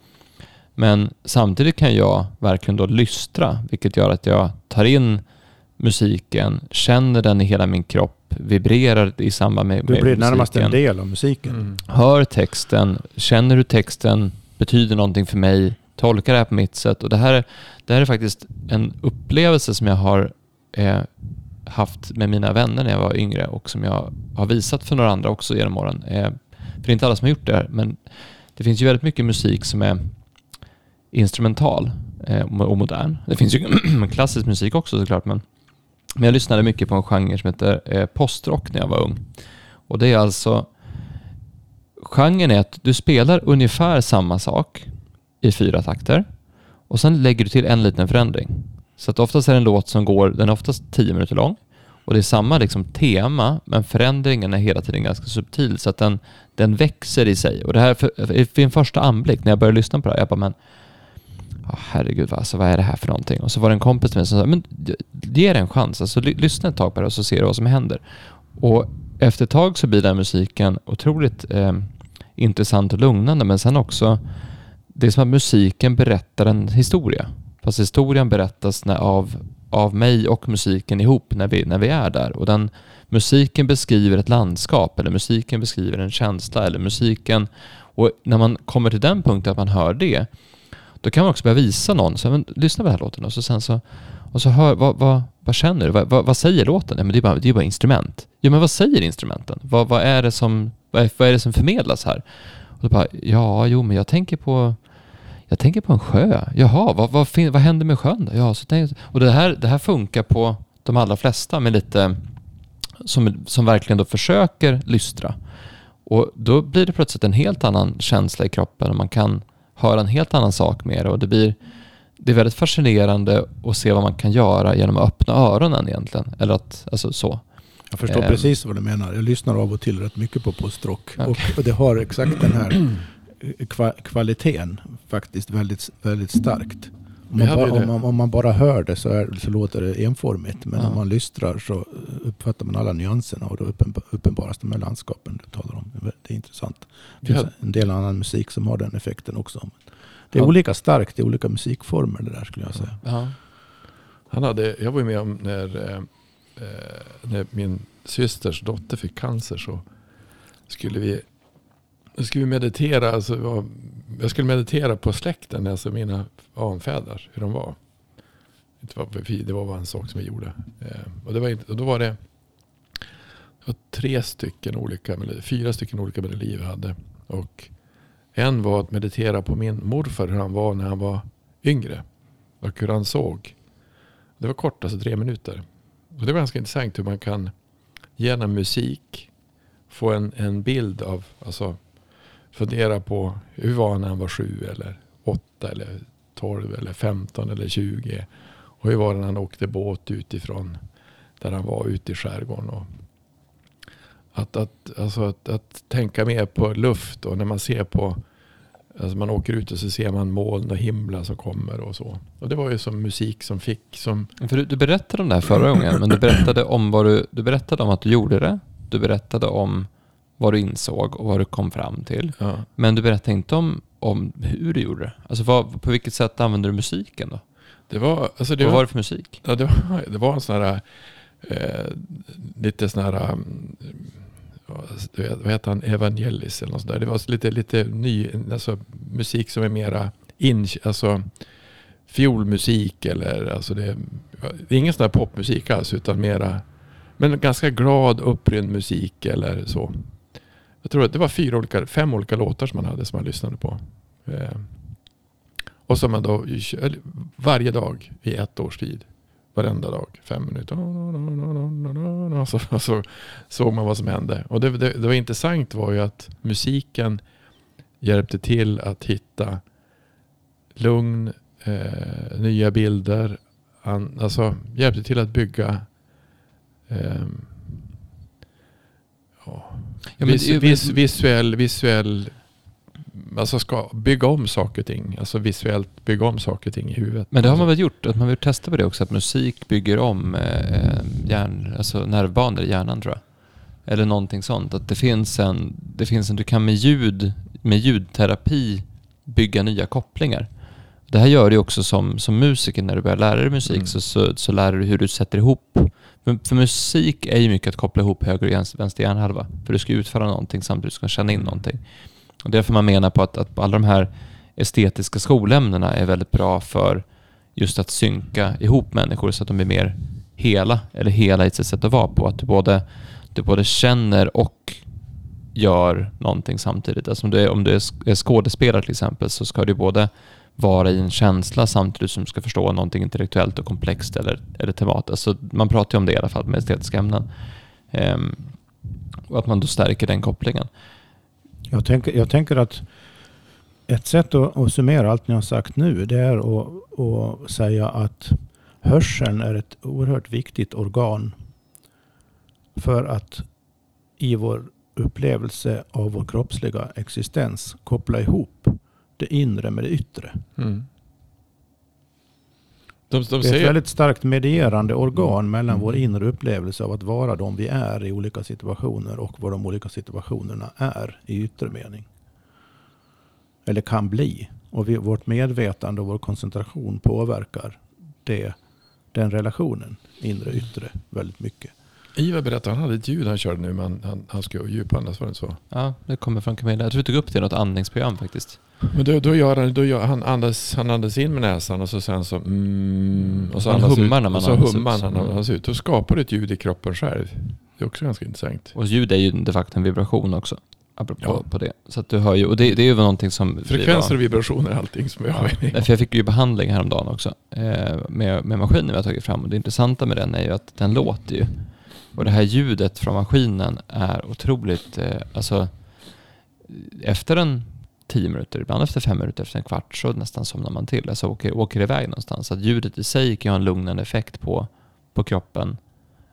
Men samtidigt kan jag verkligen då lystra, vilket gör att jag tar in musiken, känner den i hela min kropp, vibrerar i samband med, med musiken. Du blir närmast en del av musiken. Mm. Hör texten, känner hur texten betyder någonting för mig, tolka det här på mitt sätt. Och det här, det här är faktiskt en upplevelse som jag har eh, haft med mina vänner när jag var yngre och som jag har visat för några andra också genom åren. Eh, för det är inte alla som har gjort det här, men det finns ju väldigt mycket musik som är instrumental eh, och modern. Det finns ju klassisk musik också såklart, men, men jag lyssnade mycket på en genre som heter eh, postrock när jag var ung. Och det är alltså, genren är att du spelar ungefär samma sak i fyra takter och sen lägger du till en liten förändring. Så att oftast är det en låt som går, den är oftast tio minuter lång och det är samma liksom tema, men förändringen är hela tiden ganska subtil så att den, den växer i sig. Och det här, för, för en första anblick när jag började lyssna på det här, jag bara men oh, herregud, alltså, vad är det här för någonting? Och så var det en kompis till mig som sa, men ge det en chans, alltså, lyssna ett tag på det och så ser du vad som händer. Och efter ett tag så blir den musiken otroligt eh, intressant och lugnande, men sen också, det är som att musiken berättar en historia. Fast historien berättas när, av, av mig och musiken ihop när vi, när vi är där. Och den musiken beskriver ett landskap eller musiken beskriver en känsla eller musiken. Och när man kommer till den punkten att man hör det, då kan man också börja visa någon, så, men, lyssna på den här låten och så sen så, och så hör, vad, vad, vad känner du? Vad, vad, vad, säger låten? Ja, men det är bara, det är bara instrument. Ja, men vad säger instrumenten? Vad, vad, är det som, vad, är, vad är det som förmedlas här? Och då bara, ja, jo, men jag tänker på jag tänker på en sjö. Jaha, vad, vad, vad händer med sjön då? Ja, så tänker, och det här, det här funkar på de allra flesta med lite som, som verkligen då försöker lystra. Och då blir det plötsligt en helt annan känsla i kroppen och man kan höra en helt annan sak med det och det blir det är väldigt fascinerande att se vad man kan göra genom att öppna öronen egentligen. Eller att, alltså så. Jag förstår eh. precis vad du menar. Jag lyssnar av och till rätt mycket på postrock. Okay. Och det har exakt den här kvaliteten faktiskt väldigt, väldigt starkt. Om man, bara, om, man, om man, bara hör det så, är, så låter det enformigt. Men ja. om man lystrar så uppfattar man alla nyanserna och då uppenbaras de här landskapen du talar om. Det är intressant. Det finns en del annan musik som har den effekten också. Det är ja. olika starkt, det är olika musikformer det där skulle jag säga. Ja. Han hade, jag var ju med om när, eh, när min systers dotter fick cancer så skulle vi, skulle vi meditera. Alltså, jag skulle meditera på släkten, alltså mina anfäder, hur de var. Det var, bara en sak som vi gjorde. Eh, och, det var inte, och då var det, det var tre stycken olika, fyra stycken olika melodier vi hade. Och en var att meditera på min morfar, hur han var när han var yngre. Och hur han såg. Det var kort, alltså tre minuter. Och det var ganska intressant hur man kan genom musik få en, en bild av, alltså fundera på hur var han när han var sju eller åtta eller tolv eller femton eller tjugo. Och hur var det när han åkte båt utifrån där han var ute i skärgården. Och att, att, alltså att, att tänka mer på luft och när man ser på Alltså man åker ut och så ser man moln och himla som kommer och så. Och det var ju som musik som fick som... För du, du berättade om det här förra gången, men du berättade om vad du, du berättade om att du gjorde det. Du berättade om vad du insåg och vad du kom fram till. Ja. Men du berättade inte om, om hur du gjorde det. Alltså vad, på vilket sätt använde du musiken då? Det var, alltså det vad var, var det för musik? Ja, det, var, det var en sån här, eh, lite sån här, um, vad heter han, Evangelis eller något sånt där. Det var lite, lite ny, alltså musik som är mera in, alltså fiolmusik eller alltså det, det är ingen sån här popmusik alls utan mera, men ganska glad upprymd musik eller så. Jag tror att det var fyra olika, fem olika låtar som man hade som man lyssnade på. Eh, och som man då varje dag i ett års tid. Varenda dag. Fem minuter. Så, så såg man vad som hände. Och det, det, det var intressant var ju att musiken hjälpte till att hitta lugn, eh, nya bilder. An, alltså hjälpte till att bygga eh, ja, vis, vis, visuell, visuell Alltså ska bygga om saker och ting. Alltså visuellt bygga om saker och ting i huvudet. Men det har man väl gjort? Att man vill testa på det också? Att musik bygger om eh, hjärn, alltså nervbanor i hjärnan tror jag. Eller någonting sånt. Att det finns en, det finns en du kan med ljud, med ljudterapi bygga nya kopplingar. Det här gör du också som, som musiker när du börjar lära dig musik Mm. så, så, så lär du hur du sätter ihop. För, för musik är ju mycket att koppla ihop höger och vänster hjärnhalva. För du ska utföra någonting samtidigt som du ska känna in någonting. Och därför man menar på att, att alla de här estetiska skolämnena är väldigt bra för just att synka ihop människor så att de blir mer hela, eller hela i sitt sätt att vara på. Att du både, du både känner och gör någonting samtidigt. Alltså om du är, om du är skådespelare till exempel så ska du både vara i en känsla samtidigt som du ska förstå någonting intellektuellt och komplext eller, eller temat. Alltså man pratar ju om det i alla fall med estetiska ämnen. Ehm, och att man då stärker den kopplingen. Jag tänker, jag tänker att ett sätt att, att summera allt ni har sagt nu det är att, att säga att hörseln är ett oerhört viktigt organ för att i vår upplevelse av vår kroppsliga existens koppla ihop det inre med det yttre. Mm. De, de Det är ett väldigt starkt medierande organ mellan Mm. vår inre upplevelse av att vara de vi är i olika situationer och vad de olika situationerna är i yttre mening. Eller kan bli. Och vi, vårt medvetande och vår koncentration påverkar det, den relationen, inre yttre, väldigt mycket. Ivar berättade han hade ett ljud han körde nu, men han, han skulle djupandas, var det inte så? Ja, det kommer från Camilla. Jag tror vi tog upp det i något andningsprogram faktiskt. Men då, då gör han, då gör, han, andas, han andas in med näsan och så sen så mm, och så Man andas hummar ut, när man och så andas hummar ut. han han andas ut. Då skapar du ett ljud i kroppen själv. Det är också ganska intressant. Och ljud är ju de facto en vibration också. Apropå Ja. på det. Så att du hör ju, och det, det är ju någonting som... Frekvenser och vibrationer är allting som vi har. Ja, för jag fick ju behandling häromdagen också eh, med, med maskinen vi har tagit fram. Och det intressanta med den är ju att den låter ju. Och det här ljudet från maskinen är otroligt, eh, alltså efter en tio minuter, ibland efter fem minuter, efter en kvart så nästan somnar man till. Alltså åker, åker iväg någonstans. Så att ljudet i sig kan ha en lugnande effekt på, på kroppen.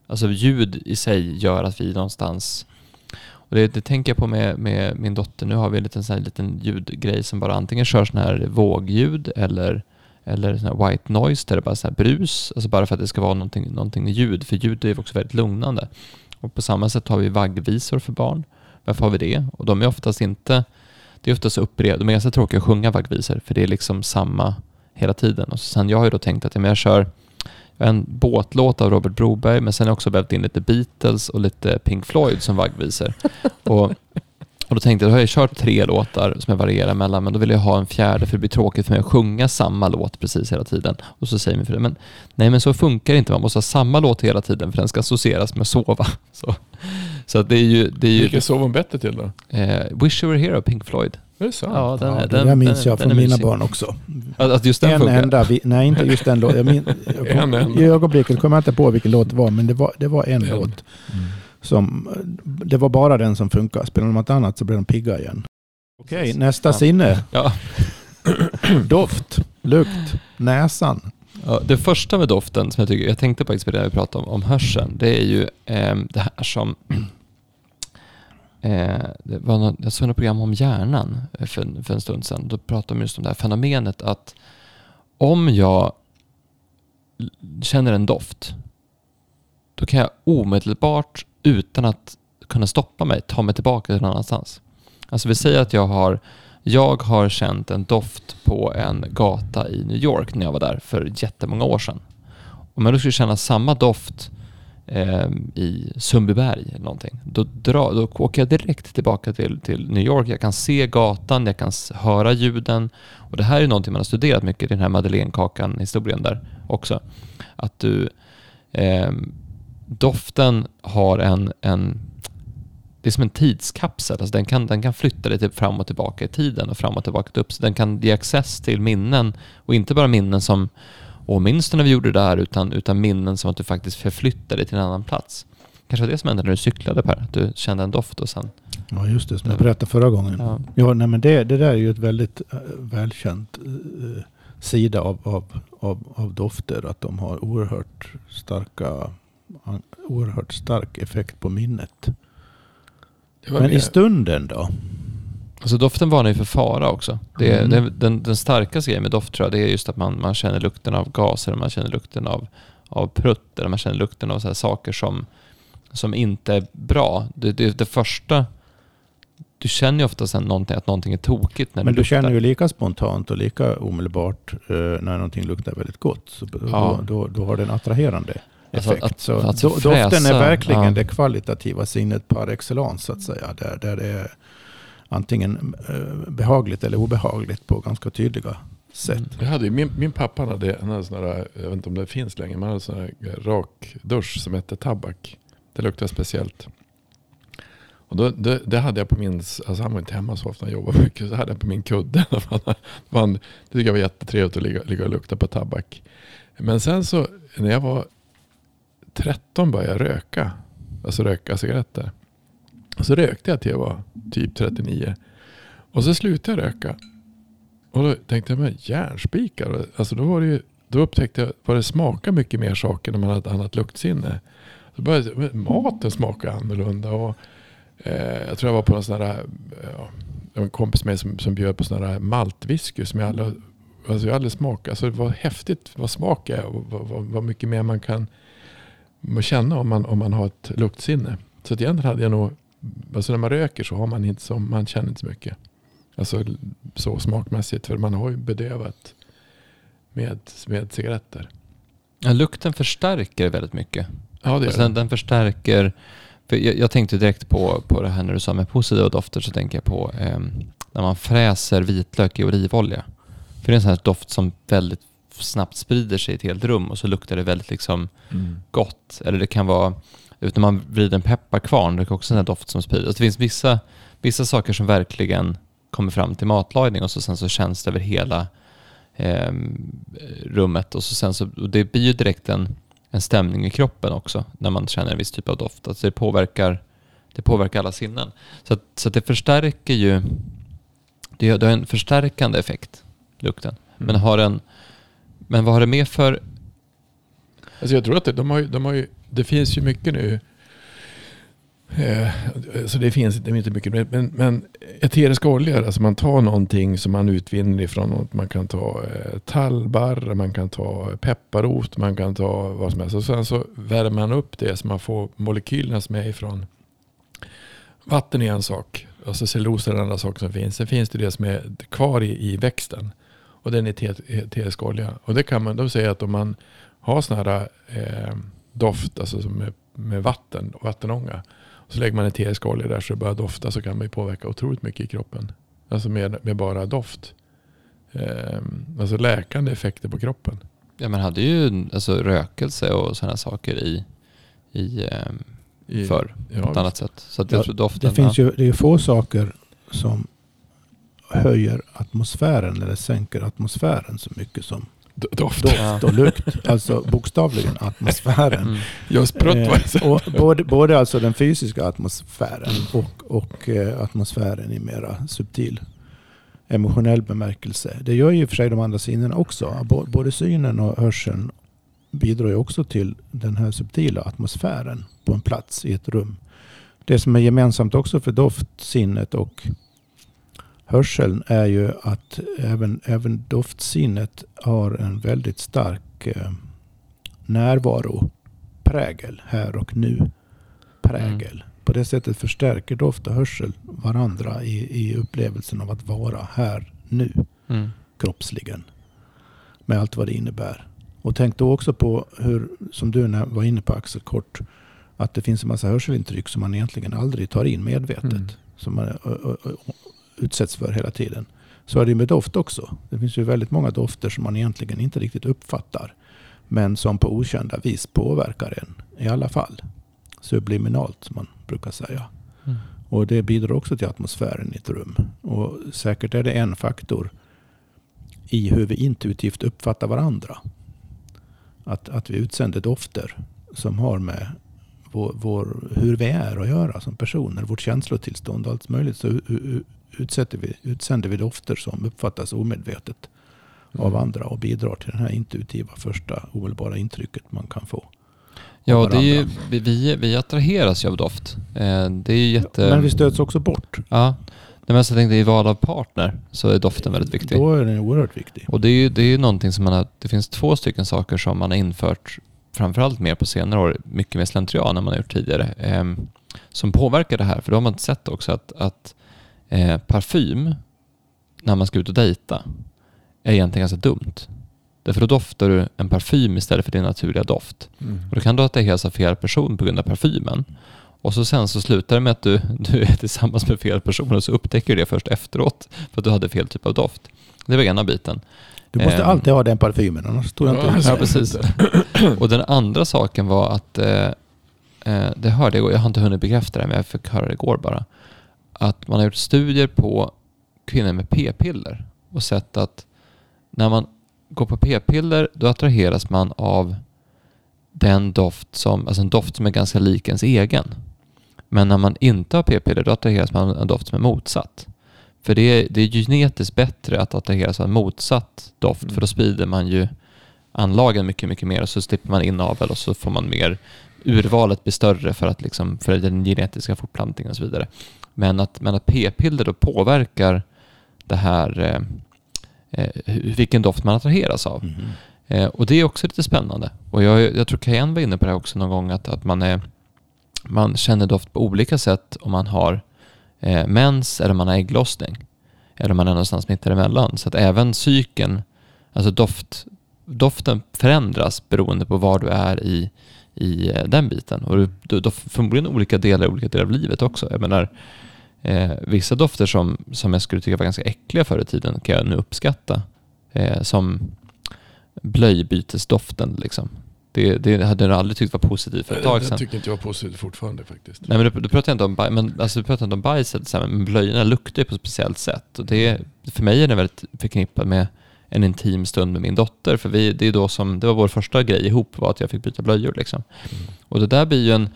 Alltså ljud i sig gör att vi någonstans och det, det tänker jag på med, med min dotter. Nu har vi en liten, sån här, liten ljudgrej som bara antingen kör sån här vågljud eller, eller sån här white noise där det bara är här brus. Alltså bara för att det ska vara någonting, någonting ljud. För ljud är ju också väldigt lugnande. Och på samma sätt har vi vaggvisor för barn. Varför har vi det? Och de är oftast inte, det är oftast upprepade. De är ganska tråkiga att sjunga vaggvisor för det är liksom samma hela tiden. Och sen jag har ju då tänkt att ja, men jag kör en båtlåt av Robert Broberg, men sen har jag också vävt in lite Beatles och lite Pink Floyd som vaggvisor. och, och då tänkte jag, då har jag kört tre låtar som jag varierar mellan, men då vill jag ha en fjärde för det blir tråkigt för mig att sjunga samma låt precis hela tiden. Och så säger min fru, men nej men så funkar det inte, man måste ha samma låt hela tiden för den ska associeras med sova. Så, så att det är ju... Det är ju Vilken sov hon bättre till då? eh, Wish You Were Here av Pink Floyd. Är det sant? Ja, den, Ja, är- det den, där minns den, jag den från är mina barn också. Att, att just den En funkar. enda, vi, nej inte just den låten. Jag min, jag En kom, enda. I ögonblicket kommer jag inte på vilken låt det var, men det var, det var en En. låt Mm. Som, det var bara den som funkar. Spelar de något annat så blir de pigga igen. Okej, nästa Ja. sinne. Ja. Doft, lukt, näsan. Ja, det första med doften som jag tycker, jag tänkte faktiskt på det när vi pratade om, om hörseln, det är ju ehm, det här som eh, det var något, jag såg något program om hjärnan eh, för, för en stund sedan. Då pratade de just om det här fenomenet att om jag känner en doft, då kan jag omedelbart utan att kunna stoppa mig ta mig tillbaka till någon annanstans. Alltså vi säger att jag har jag har känt en doft på en gata i New York när jag var där för jättemånga år sedan. Om jag då skulle känna samma doft eh, i Sundbyberg eller någonting, då, dra, då åker jag direkt tillbaka till, till New York. Jag kan se gatan, jag kan höra ljuden. Och det här är någonting man har studerat mycket i den här Madeleinekakan-historien där också. Att du, eh, doften har en, en det är som en tidskapsel. Alltså den, kan, den kan flytta dig typ fram och tillbaka i tiden och fram och tillbaka upp. Så den kan ge access till minnen. Och inte bara minnen som Åh, minns du när vi gjorde det där? Utan, utan minnen som att du faktiskt förflyttar dig till en annan plats. Kanske var det som hände när du cyklade Per? Att du kände en doft och sen... Ja, just det. Som jag berättade förra gången. Ja. Ja, nej, men det, det där är ju ett väldigt uh, välkänt uh, sida av, av, av, av dofter. Att de har oerhört starka an- oerhört stark effekt på minnet. Det var Men i mer- stunden då? Alltså doften varnar ju för fara också. Det är, Mm. den, den starkaste grejen med doft tror jag, det är just att man, man känner lukten av gaser, man känner lukten av, av prutt, eller man känner lukten av så här saker som, som inte är bra. Det, det, det första... Du känner ju ofta sen någonting, att någonting är tokigt när Men du du luktar. känner ju lika spontant och lika omedelbart eh, när någonting luktar väldigt gott. Så då, Ja. då, då har det en attraherande Alltså att- effekt. så att do, doften är fräsa, verkligen ja. det kvalitativa sinnet par excellence så att säga. Där, där det är antingen eh, behagligt eller obehagligt på ganska tydliga sätt. Mm. Jag hade min, min pappa hade, han hade sån där, jag vet inte om det finns längre, men han hade sån där rak dusch som hette tabak. Det luktar speciellt. Och då, det, det hade jag på min, alltså han var inte hemma så ofta, han jobbade mycket, så hade jag på min kudde. Det var- det tycker jag var jättetrevligt att ligga, ligga och lukta på tabak. Men sen så, när jag var 13 började jag röka. Alltså röka cigaretter. Och så rökte jag till jag var typ 39. Och så slutade jag röka. Och då tänkte jag, men järnspikar. Alltså då, var det ju, då upptäckte jag att det smakar mycket mer saker när man har ett annat luktsinne. Så började, men maten smakar annorlunda. Och, eh, jag tror jag var på en sån där, ja, en kompis med som, som bjöd på sån där maltwhisky som jag aldrig, alltså jag aldrig smakat. Alltså det var häftigt vad smak är och vad, vad, vad mycket mer man kan känna om man, om man har ett luktsinne. Så att egentligen hade jag nog, alltså när man röker så har man inte så, man känner inte så mycket. Alltså så smakmässigt för man har ju bedövat med, med cigaretter. Ja, lukten förstärker väldigt mycket. Ja det sen det. den förstärker... För jag, jag tänkte direkt på, på det här när du sa med positiva dofter så tänker jag på ehm, när man fräser vitlök i olivolja. För det är en sån här doft som väldigt snabbt sprider sig i ett helt rum och så luktar det väldigt liksom Mm. gott. Eller det kan vara när man vrider en pepparkvarn, det är också en doft som sprider. Alltså det finns vissa, vissa saker som verkligen kommer fram till matlagning och så sen så känns det över hela ehm, rummet och så sen så, och det blir ju direkt en, en stämning i kroppen också när man känner en viss typ av doft. Alltså det påverkar, det påverkar alla sinnen. Så, att, så att det förstärker ju, det, det har en förstärkande effekt, lukten. Men, Mm. har en, men vad har det med för Alltså jag tror att det, de har ju, de har ju, det finns ju mycket nu. Eh, så det finns det inte mycket. Men, men eteriska oljor, alltså man tar någonting som man utvinner ifrån. något. Man kan ta eh, tallbarr, man kan ta pepparrot, man kan ta vad som helst. Och sen så värmer man upp det så man får molekylerna som är ifrån. Vatten är en sak. Alltså cellulosa är en annan sak som finns. Sen finns det det som är kvar i, i växten. Och den är te- eterisk olja. Och det kan man, de säger att om man ha sån här eh, doft alltså med, med vatten och vattenånga. Så lägger man eterisk olja där så det börjar dofta så kan man ju påverka otroligt mycket i kroppen. Alltså med, med bara doft. Eh, alltså läkande effekter på kroppen. Ja, man hade ju alltså, rökelse och sådana saker i, i, eh, I, förr ja, på ett annat sätt. Så att jag Ja, tror doften... Det finns ju det är få saker som höjer atmosfären eller sänker atmosfären så mycket som Doft. doft och lukt. Alltså bokstavligen atmosfären. Mm. Jag sprutt Eh, och både, både alltså den fysiska atmosfären och, och eh, atmosfären i mera subtil emotionell bemärkelse. Det gör ju i och för sig de andra sinnena också. Både synen och hörseln bidrar ju också till den här subtila atmosfären på en plats i ett rum. Det som är gemensamt också för doftsinnet och hörseln är ju att även, även doftsinnet har en väldigt stark eh, närvaroprägel här och nu prägel. På det sättet förstärker doft och hörsel varandra i, i upplevelsen av att vara här nu Mm. kroppsligen. Med allt vad det innebär. Och tänk då också på hur, som du var inne på Axel kort, att det finns en massa hörselintryck som man egentligen aldrig tar in medvetet. Mm. Som man ö, ö, ö, utsätts för hela tiden. Så är det med doft också. Det finns ju väldigt många dofter som man egentligen inte riktigt uppfattar. Men som på okända vis påverkar en i alla fall. Subliminalt som man brukar säga. Mm. Och det bidrar också till atmosfären i ett rum. Och säkert är det en faktor i hur vi intuitivt uppfattar varandra. Att, att vi utsänder dofter som har med vår, vår, hur vi är att göra som personer, vårt känslotillstånd och allt möjligt. Så utsätter vi, utsänder vi dofter som uppfattas omedvetet Mm. av andra och bidrar till det här intuitiva första omedelbara intrycket man kan få. Ja, det är ju, vi, vi, attraheras ju av doft. Eh, det är jätte... Men vi stöts också bort. Ja. Nej, men jag tänkte i val av partner så är doften väldigt viktig. Då är den oerhört viktig. Och det är ju det är ju någonting som man har, det finns två stycken saker som man har infört framförallt mer på senare år, mycket mer slentrian än man har gjort tidigare, ehm, som påverkar det här. För då har man sett också att, att eh, parfym, när man ska ut och dejta, är egentligen ganska dumt. Därför då doftar du en parfym istället för din naturliga doft. Mm. Och då kan du attraheras av fel person på grund av parfymen. Och så sen så slutar det med att du, du är tillsammans med fel person och så upptäcker du det först efteråt för att du hade fel typ av doft. Det var ena biten. Du måste Ehm. alltid ha den parfymen, annars tror jag Ja, inte... alltså. Ja, precis. Och den andra saken var att, eh, eh, det hörde jag igår, jag har inte hunnit bekräfta det, men jag fick höra det igår bara. Att man har gjort studier på kvinnor med p-piller och sett att när man går på p-piller då attraheras man av den doft som, alltså en doft som är ganska lik ens egen. Men när man inte har p-piller då attraheras man av en doft som är motsatt. För det är, det är genetiskt bättre att attraheras av en motsatt doft för då sprider man ju anlagen mycket, mycket mer och så slipper man inavel och så får man mer urvalet blir större för att liksom, för den genetiska fortplantningen och så vidare. Men att, men att p-piller då påverkar det här eh, eh, vilken doft man attraheras av. Mhm. Eh, och det är också lite spännande. Och jag, jag tror Cayenne var inne på det också någon gång, att, att man, är, man känner doft på olika sätt om man har eh, mens eller man har ägglossning. Eller om man är någonstans mitt emellan. Så att även cykeln, alltså doft, doften förändras beroende på var du är i, i eh, den biten. Och du, du, du förmodligen olika delar i olika delar av livet också. Jag menar, eh, vissa dofter som, som jag skulle tycka var ganska äckliga förr i tiden kan jag nu uppskatta. Eh, som blöjbytesdoften liksom. Det, det hade jag aldrig tyckt var positivt för ett tag Det sedan. tycker inte jag var positivt fortfarande faktiskt. Nej men du, du pratar inte om baj, men alltså du pratar inte om bajset men blöjorna luktar ju på ett speciellt sätt. Och det, för mig är det väldigt förknippat med en intim stund med min dotter. För vi, det, är då som, det var vår första grej ihop var att jag fick byta blöjor. Liksom. Och det där blir ju en...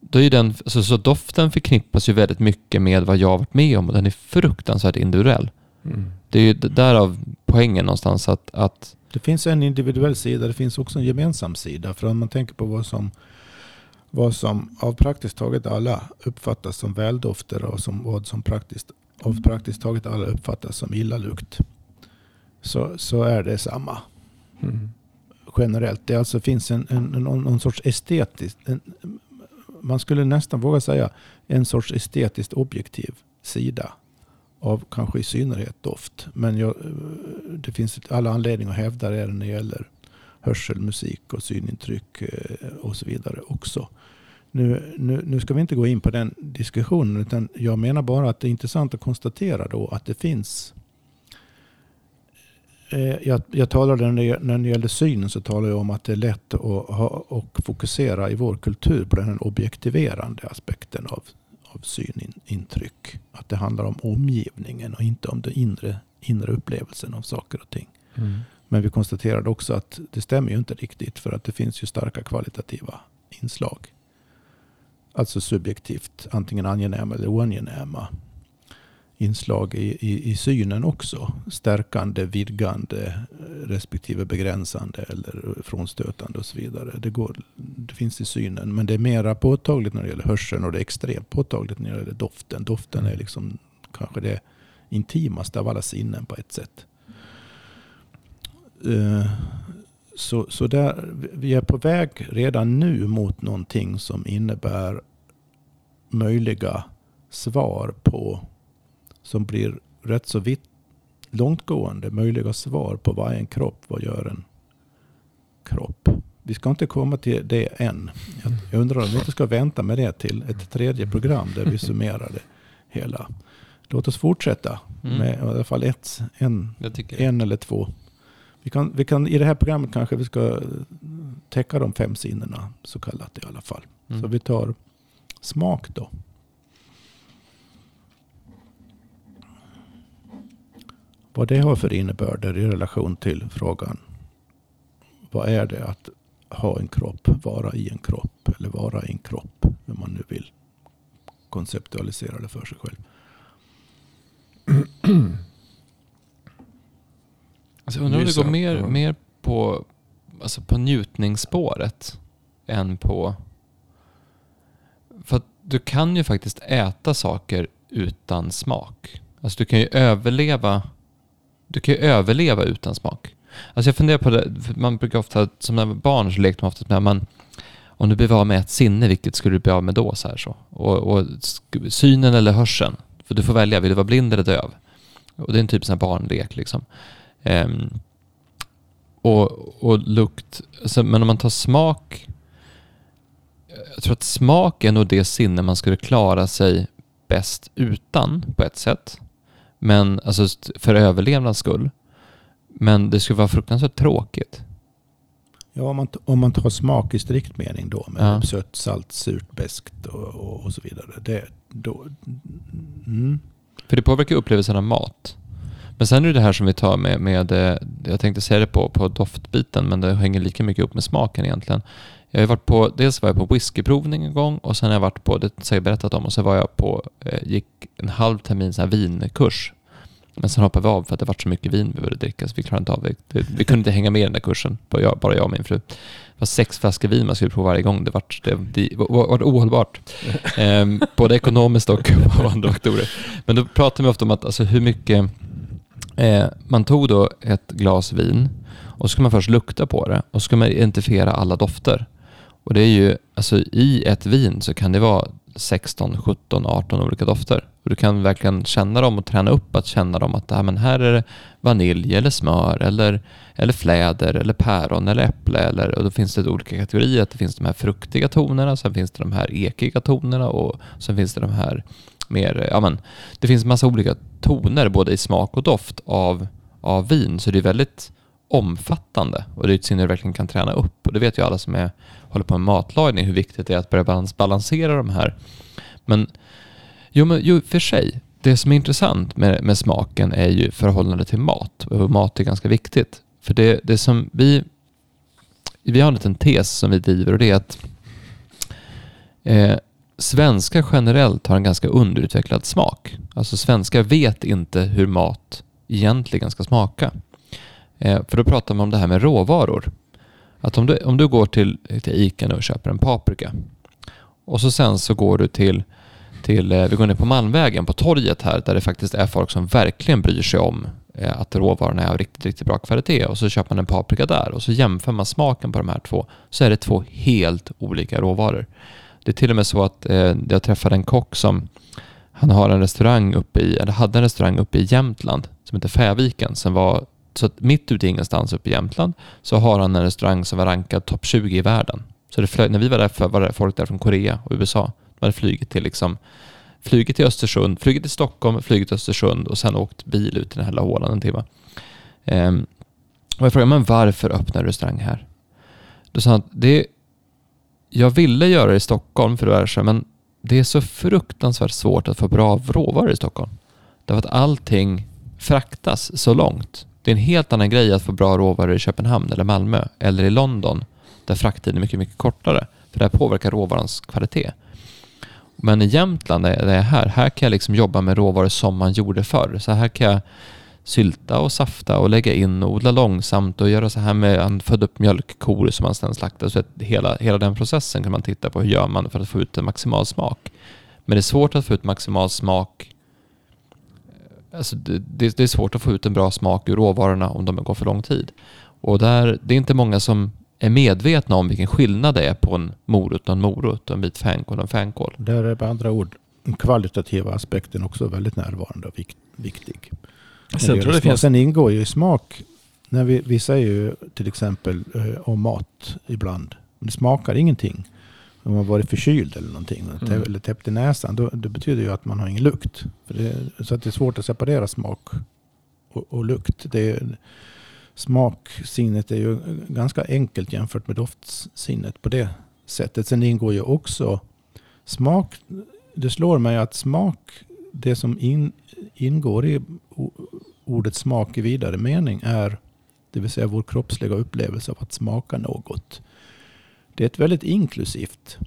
Då är ju den, alltså, så doften förknippas ju väldigt mycket med vad jag har varit med om och den är fruktansvärt individuell. Mm. Det är ju därav poängen någonstans att, att Det finns en individuell sida, det finns också en gemensam sida. För om man tänker på vad som, vad som av praktiskt taget alla uppfattas som väldofter och som, vad som praktiskt, av praktiskt taget alla uppfattas som illalukt. Så, så är det samma Mm. generellt. Det alltså finns en, en, en, någon, sorts estetiskt, en, man skulle nästan våga säga en sorts estetiskt objektiv sida av kanske i synnerhet doft. Men jag, det finns alla anledningar att hävda det när det gäller hörsel, musik och synintryck eh, och så vidare också. Nu, nu, nu ska vi inte gå in på den diskussionen utan jag menar bara att det är intressant att konstatera då att det finns jag, jag talade när det, när det gäller synen så talade jag om att det är lätt att ha, och fokusera i vår kultur på den objektiverande aspekten av, av synintryck. Att det handlar om omgivningen och inte om den inre, inre upplevelsen av saker och ting. Mm. Men vi konstaterade också att det stämmer ju inte riktigt för att det finns ju starka kvalitativa inslag. Alltså subjektivt, antingen angenäma eller oangenäma inslag i, i, i synen också. Stärkande, vidgande, respektive begränsande eller frånstötande och så vidare. Det, går, det finns i synen, men det är mera påtagligt när det gäller hörseln och det är extremt påtagligt när det gäller doften. Doften är liksom kanske det intimaste av alla sinnen på ett sätt. Eh, så, så där, vi är på väg redan nu mot någonting som innebär möjliga svar på, som blir rätt så vitt, långtgående, möjliga svar på vad är en kropp, vad gör en kropp. Vi ska inte komma till det än. Jag, jag undrar om vi inte ska vänta med det till ett tredje program där vi summerar det hela. Låt oss fortsätta Mm. med i alla fall ett, en, en eller två. Vi kan, vi kan, I det här programmet kanske vi ska täcka de fem sinnena så kallat i alla fall. Mm. Så vi tar smak då. Vad det har för innebörder i relation till frågan. Vad är det att ha en kropp, vara i en kropp eller vara i en kropp. Hur man nu vill konceptualisera det för sig själv. Alltså, jag undrar om det går mer, Ja. mer på, alltså på njutningsspåret än på... För att du kan ju faktiskt äta saker utan smak. Alltså du kan ju överleva du kan ju överleva utan smak. Alltså jag funderar på det, man brukar ofta, som när man var barn så lekte man ofta med man, om du blev av med ett sinne, vilket skulle du bli av med då? Så här så. Och, och synen eller hörseln, för du får välja, vill du vara blind eller döv? Och det är en typ sån här barnlek liksom. Um, och, och lukt, alltså, men om man tar smak, jag tror att smak är nog det sinne man skulle klara sig bäst utan på ett sätt. Men alltså för överlevnads skull. Men det skulle vara fruktansvärt tråkigt. Ja, om man, om man tar smak i strikt mening då med Ja. sött, salt, surt, beskt och, och, och så vidare. Det, då, mm. För det påverkar upplevelsen av mat. Men sen är det det här som vi tar med, med eh, jag tänkte säga det på, på doftbiten, men det hänger lika mycket upp med smaken egentligen. Jag har varit på, dels var jag på whiskyprovning en gång och sen har jag varit på, det har jag berättat om, och så var jag på, eh, gick en halv termin så här vinkurs. Men sen hoppade vi av för att det var så mycket vin vi ville dricka så vi klarade inte av det. Vi, vi kunde inte hänga med i den där kursen, bara jag, bara jag och min fru. Det var sex flaskor vin man skulle prova varje gång. Det var, det, det var, var ohållbart. Ehm, både ekonomiskt och av andra faktorer. Men då pratar vi ofta om att alltså, hur mycket eh, man tog då ett glas vin och så ska man först lukta på det och så ska man identifiera alla dofter. Och det är ju, alltså i ett vin så kan det vara 16, 17, 18 olika dofter. Och du kan verkligen känna dem och träna upp att känna dem att ah, men här är det vanilj eller smör eller, eller fläder eller päron eller äpple. Eller, och då finns det olika kategorier. Att det finns de här fruktiga tonerna, sen finns det de här ekiga tonerna och sen finns det de här mer, ja men det finns massa olika toner både i smak och doft av, av vin. Så det är väldigt omfattande och det är ett sinne du verkligen kan träna upp. Och det vet ju alla som är, håller på med matlagning hur viktigt det är att börja balans, balansera de här. Men jo, men jo, för sig, det som är intressant med, med smaken är ju förhållandet till mat och mat är ganska viktigt. För det, det som vi, vi har en liten tes som vi driver och det är att eh, svenskar generellt har en ganska underutvecklad smak. Alltså svenskar vet inte hur mat egentligen ska smaka. Eh, för då pratar man om det här med råvaror. Att om du, om du går till, till Ica nu och köper en paprika och så sen så går du till, till eh, vi går ner på Malmvägen på torget här där det faktiskt är folk som verkligen bryr sig om eh, att råvarorna är av riktigt, riktigt bra kvalitet och så köper man en paprika där och så jämför man smaken på de här två så är det två helt olika råvaror. Det är till och med så att eh, jag träffade en kock som han har en restaurang uppe i, eller hade en restaurang uppe i Jämtland som heter Fäviken som var så att mitt ute i ingenstans uppe i Jämtland så har han en restaurang som var rankad topp 20 i världen. Så det flög, när vi var där för var det folk där från Korea och USA. De hade flugit till liksom flugit till Östersund, flugit till Stockholm, flugit till Östersund och sen åkt bil ut till den här lilla hålan en timme. Um, och jag frågade, men varför öppnar du restaurang här? Då sa han, det, jag ville göra det i Stockholm för det är men det är så fruktansvärt svårt att få bra råvaror i Stockholm. Därför att allting fraktas så långt. Det är en helt annan grej att få bra råvaror i Köpenhamn eller Malmö eller i London där frakttiden är mycket, mycket kortare. För det här påverkar råvarans kvalitet. Men i Jämtland, där jag är här, här kan jag liksom jobba med råvaror som man gjorde förr. Så här kan jag sylta och safta och lägga in och odla långsamt och göra så här med att föda upp mjölkkor som man sedan slaktar. Så att hela, hela den processen kan man titta på. Hur gör man för att få ut en maximal smak? Men det är svårt att få ut maximal smak Alltså det, det, det, är svårt att få ut en bra smak ur råvarorna om de går för lång tid. Och där, det är inte många som är medvetna om vilken skillnad det är på en morot och en morot och en bit fänkål och en fänkål. Där är med andra ord den kvalitativa aspekten också väldigt närvarande och viktig. Sen, tror det finns... Sen ingår ju smak. När vi, vi säger ju till exempel eh, om mat ibland. Det smakar ingenting. Om man varit förkyld eller någonting. Mm. Eller täppt i näsan. Då, det betyder ju att man har ingen lukt. Det, så att det är svårt att separera smak och, och lukt. Det, smaksinnet är ju ganska enkelt jämfört med doftsinnet på det sättet. Sen ingår ju också smak. Det slår mig att smak, det som in, ingår i ordet smak i vidare mening är det vill säga vår kroppsliga upplevelse av att smaka något. Det är ett väldigt inklusivt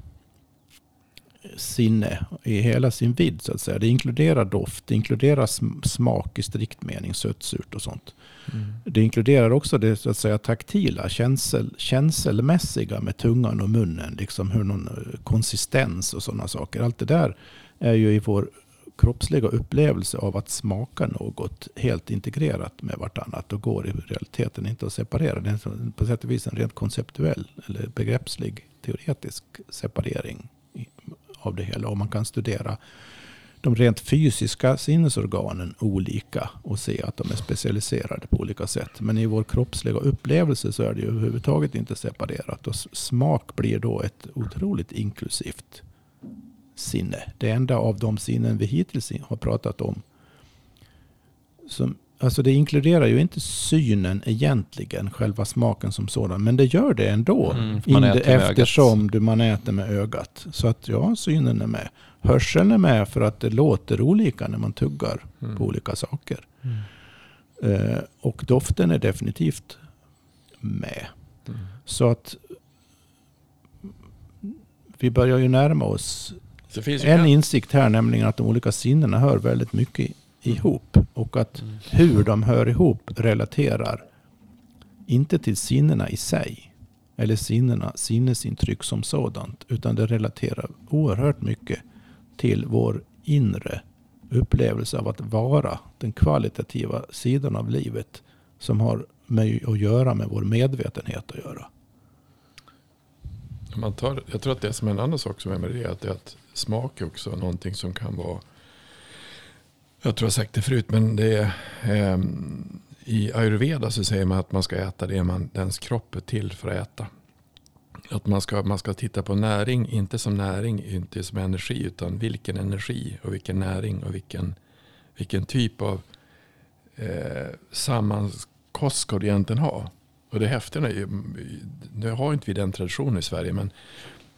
sinne i hela sin vidd så att säga. Det inkluderar doft, det inkluderar smak i strikt mening, sött, surt och sånt. Mm. Det inkluderar också det så att säga taktila, känsel, känselmässiga med tungan och munnen. Liksom hur någon eh, konsistens och sådana saker. Allt det där är ju i vår kroppsliga upplevelse av att smaka något helt integrerat med vartannat och går i realiteten inte att separera. Det är på sätt och vis en rent konceptuell eller begreppslig teoretisk separering av det hela. Och man kan studera de rent fysiska sinnesorganen olika och se att de är specialiserade på olika sätt. Men i vår kroppsliga upplevelse så är det ju överhuvudtaget inte separerat. Och smak blir då ett otroligt inklusivt sinne. Det enda av de sinnen vi hittills har pratat om. Som, alltså det inkluderar ju inte synen egentligen, själva smaken som sådan. Men det gör det ändå. Mm, man eftersom du, man äter med ögat. Så att ja, synen är med. Hörseln är med för att det låter olika när man tuggar mm. på olika saker. Mm. Eh, och doften är definitivt med. Mm. Så att vi börjar ju närma oss en insikt här, nämligen att de olika sinnena hör väldigt mycket ihop. Och att mm. hur de hör ihop relaterar inte till sinnena i sig. Eller sinnena, sinnesintryck som sådant. Utan det relaterar oerhört mycket till vår inre upplevelse av att vara. Den kvalitativa sidan av livet. Som har med att göra med vår medvetenhet att göra. Man tar, jag tror att det som är en annan sak som är med det är att, det är att smak är också någonting som kan vara jag tror jag har sagt det förut, men det är, eh, i ayurveda så säger man att man ska äta det man, ens kropp är till för att äta. Att man ska, man ska titta på näring, inte som näring, inte som energi, utan vilken energi och vilken näring och vilken, vilken typ av eh, sammankost ska du egentligen ha. Och det häftiga är ju, nu har inte vi den traditionen i Sverige, men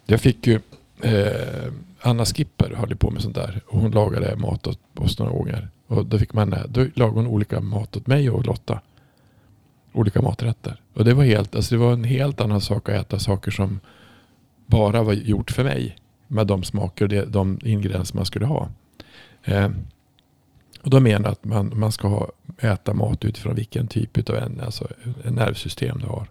jag fick ju eh, Anna Skipper höll på med sånt där. Och hon lagade mat åt oss några gånger. Och då, fick man, då lagade hon olika mat åt mig och Lotta. Olika maträtter. Och det var, helt, alltså det var en helt annan sak att äta saker som bara var gjort för mig. Med de smaker och de ingredienser man skulle ha. Eh, och då menar jag att man, man ska ha, äta mat utifrån vilken typ av en, alltså, en nervsystem du har.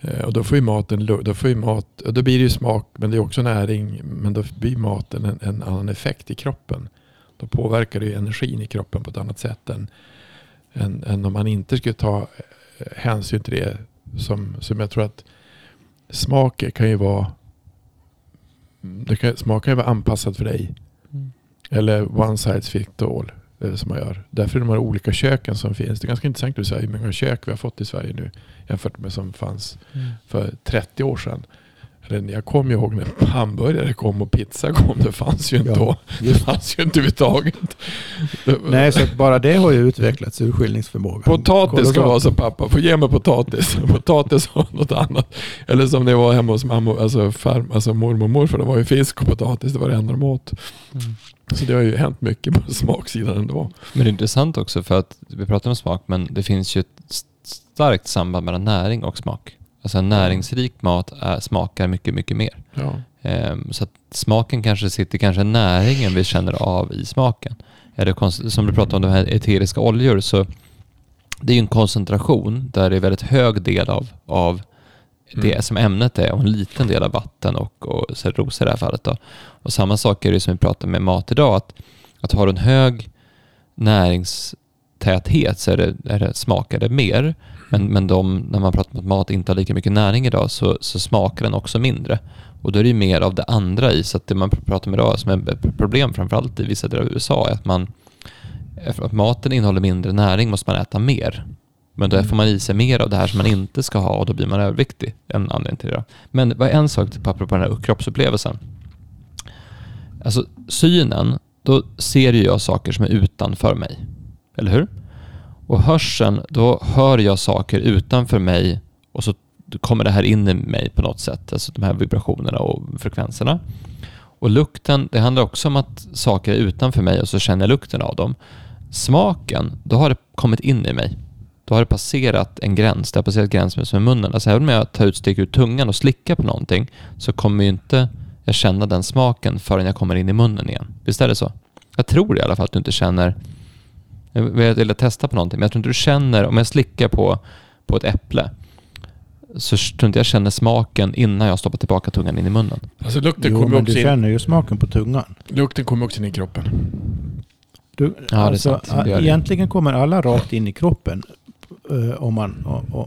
Eh, och då får ju maten, då får ju mat, då blir det ju smak men det är också näring. Men då blir maten en, en annan effekt i kroppen. Då påverkar det ju energin i kroppen på ett annat sätt än, än, än om man inte skulle ta eh, hänsyn till det. Som, som jag tror att smak kan ju vara det kan, smak kan ju vara anpassad för dig. Mm. Eller one size fits all. Eh, som man gör. Därför är de här olika köken som finns. Det är ganska intressant att säga hur många kök vi har fått i Sverige nu jämfört med som fanns för 30 år sedan. Jag kommer ihåg när hamburgare kom och pizza kom. Det fanns ju inte Ja, då. Det fanns ju inte överhuvudtaget. Nej, så bara det har ju utvecklats urskiljningsförmåga. Potatis ska vara så pappa. Få ge mig potatis. Potatis och något annat. Eller som det var hemma hos mamma, alltså, farm, alltså mormor och morfar. Det var ju fisk och potatis. Det var det enda de åt. Mm. Så det har ju hänt mycket på smaksidan ändå. Men det är intressant också för att vi pratar om smak, men det finns ju ett st- starkt samband mellan näring och smak. Alltså näringsrik mat är, smakar mycket, mycket mer. Ja. Ehm, så att smaken kanske sitter, kanske näringen vi känner av i smaken. Är det konst- som du pratade om, de här eteriska oljor, så det är ju en koncentration där det är väldigt hög del av, av det Mm. som ämnet är och en liten del av vatten och, och cellulosa i det här fallet. Då. Och samma sak är det som vi pratar med mat idag, att, att har du en hög näringstäthet så är det, är det, smakar det mer. Men, men de, när man pratar om att mat inte har lika mycket näring idag så, så smakar den också mindre. Och då är det ju mer av det andra i. Så att det man pratar om idag som är ett problem framförallt i vissa delar av USA är att man att maten innehåller mindre näring måste man äta mer. Men då får man i sig mer av det här som man inte ska ha och då blir man överviktig. En anledning till det. Då. Men vad en sak till apropå den här kroppsupplevelsen. Alltså synen, då ser ju jag saker som är utanför mig. Eller hur? Och hörseln, då hör jag saker utanför mig och så kommer det här in i mig på något sätt. Alltså de här vibrationerna och frekvenserna. Och lukten, det handlar också om att saker är utanför mig och så känner jag lukten av dem. Smaken, då har det kommit in i mig. Då har det passerat en gräns. Det har passerat gränsen med munnen. Alltså även om jag tar ut, sticker ut tungan och slickar på någonting så kommer ju inte jag känna den smaken förrän jag kommer in i munnen igen. Visst är det så? Jag tror i alla fall att du inte känner jag vill, testa på någonting, men jag tror inte du känner, om jag slickar på, på ett äpple, så tror inte jag känner smaken innan jag stoppar tillbaka tungan in i munnen. Alltså lukten Jo, kommer men du också in. känner ju smaken på tungan. Lukten kommer också in i kroppen. Du, det är alltså, sant. Det egentligen kommer alla rakt in i kroppen. eh, om, man,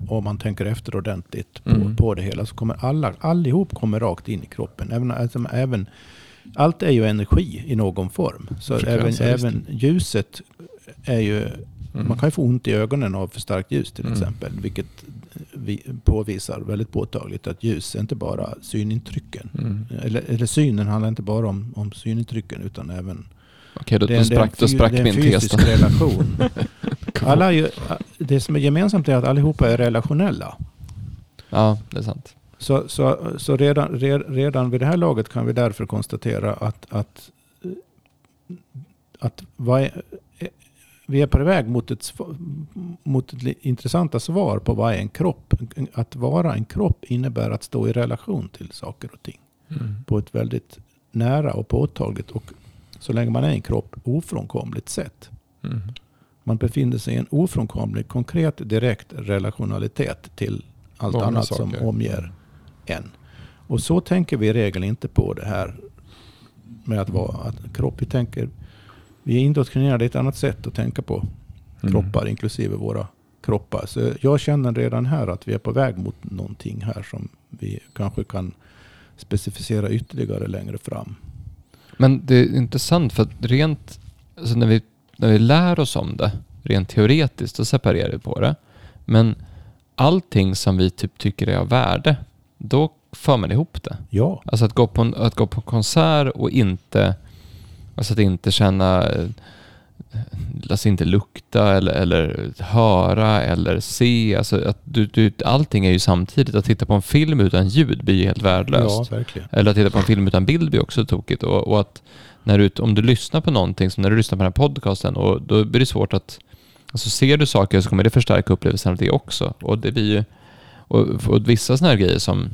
om man tänker efter ordentligt på, Mm. på det hela så kommer alla, allihop kommer rakt in i kroppen. Även, alltså, även, allt är ju energi i någon form. Så även, även ljuset är ju... Mm. Man kan ju få ont i ögonen av för starkt ljus till Mm. exempel. Vilket vi påvisar väldigt påtagligt att ljus är inte bara synintrycken. Mm. Eller, eller synen handlar inte bara om, om synintrycken utan även Okej, då, är då sprack, då sprack det är en min tes. fysisk då. relation. Alla ju, det som är gemensamt är att allihopa är relationella. Ja, det är sant. Så, så, så redan, re- redan vid det här laget kan vi därför konstatera att, att, att vad är, vi är på väg mot ett, mot ett intressanta svar på vad är en kropp. Att vara en kropp innebär att stå i relation till saker och ting Mm. på ett väldigt nära och påtagligt och så länge man är en kropp ofrånkomligt sätt. Mm. Man befinner sig i en ofrånkomlig, konkret, direkt relationalitet till allt Många annat saker. som omger en. Och så tänker vi i regel inte på det här med att vara att kropp. Vi, tänker, vi är indoktrinerade i ett annat sätt att tänka på Mm. kroppar, inklusive våra kroppar. Så jag känner redan här att vi är på väg mot någonting här som vi kanske kan specificera ytterligare längre fram. Men det är intressant för att rent, alltså när, vi, när vi lär oss om det, rent teoretiskt, då separerar vi på det. Men allting som vi typ tycker är av värde, då för man ihop det. Ja, Alltså att gå på en, att gå på konsert och inte, alltså att inte känna, eh, alltså inte lukta eller, eller höra eller se. Alltså att du, du, allting är ju samtidigt. Att titta på en film utan ljud blir ju helt värdelöst. ja. Eller att titta på en film utan bild blir också tokigt. Och, och att när du, om du lyssnar på någonting, som när du lyssnar på den här podcasten, och då blir det svårt att... Alltså ser du saker så kommer det förstärka upplevelsen av det också. Och det blir ju... Och, och vissa sådana här grejer som...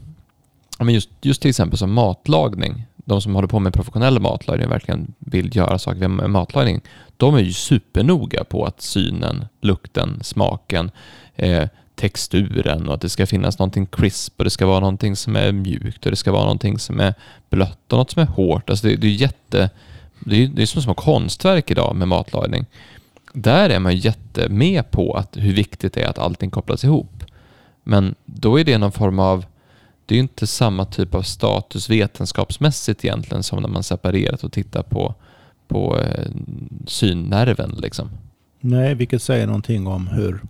Men just, just till exempel som matlagning. De som håller på med professionell matlagning och verkligen vill göra saker med matlagning. De är ju supernoga på att synen, lukten, smaken, eh, texturen och att det ska finnas någonting crisp och det ska vara någonting som är mjukt och det ska vara någonting som är blött och något som är hårt. Alltså det, det är jätte... Det är, det är som små konstverk idag med matlagning. Där är man ju jätte med på att hur viktigt det är att allting kopplas ihop. Men då är det någon form av... Det är ju inte samma typ av status vetenskapsmässigt egentligen som när man separerat och tittar på, på eh, synnerven liksom. Nej, vilket säger någonting om hur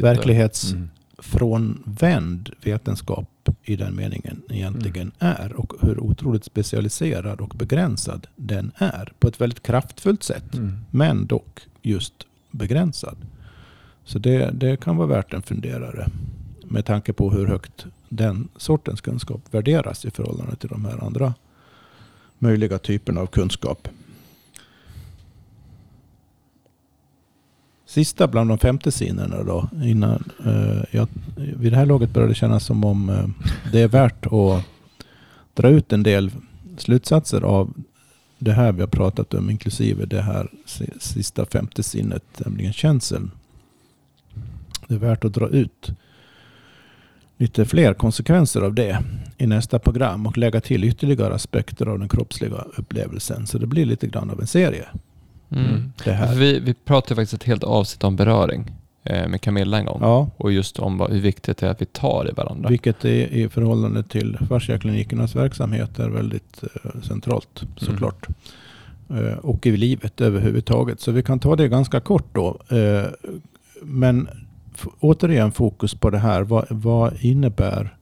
verklighetsfrånvänd Mm. vetenskap i den meningen egentligen är och hur otroligt specialiserad och begränsad den är på ett väldigt kraftfullt sätt. Mm. Men dock just begränsad. Så det, det kan vara värt en funderare med tanke på hur högt den sortens kunskap värderas i förhållande till de här andra möjliga typerna av kunskap. Sista bland de femte sinnena då. Innan, eh, jag, vid det här laget börjar det kännas som om eh, det är värt att dra ut en del slutsatser av det här vi har pratat om, inklusive det här sista femte sinnet, nämligen känseln. Det är värt att dra ut lite fler konsekvenser av det i nästa program och lägga till ytterligare aspekter av den kroppsliga upplevelsen. Så det blir lite grann av en serie. Mm. Mm. Det här. Vi, vi pratade faktiskt ett helt avsnitt om beröring eh, med Camilla en gång. Ja, Och just om vad, hur viktigt det är att vi tar i varandra. vilket är i förhållande till fasciaklinikernas verksamhet är väldigt eh, centralt såklart. Eh, och i livet överhuvudtaget. Så vi kan ta det ganska kort då. Eh, men återigen fokus på det här. Vad, vad innebär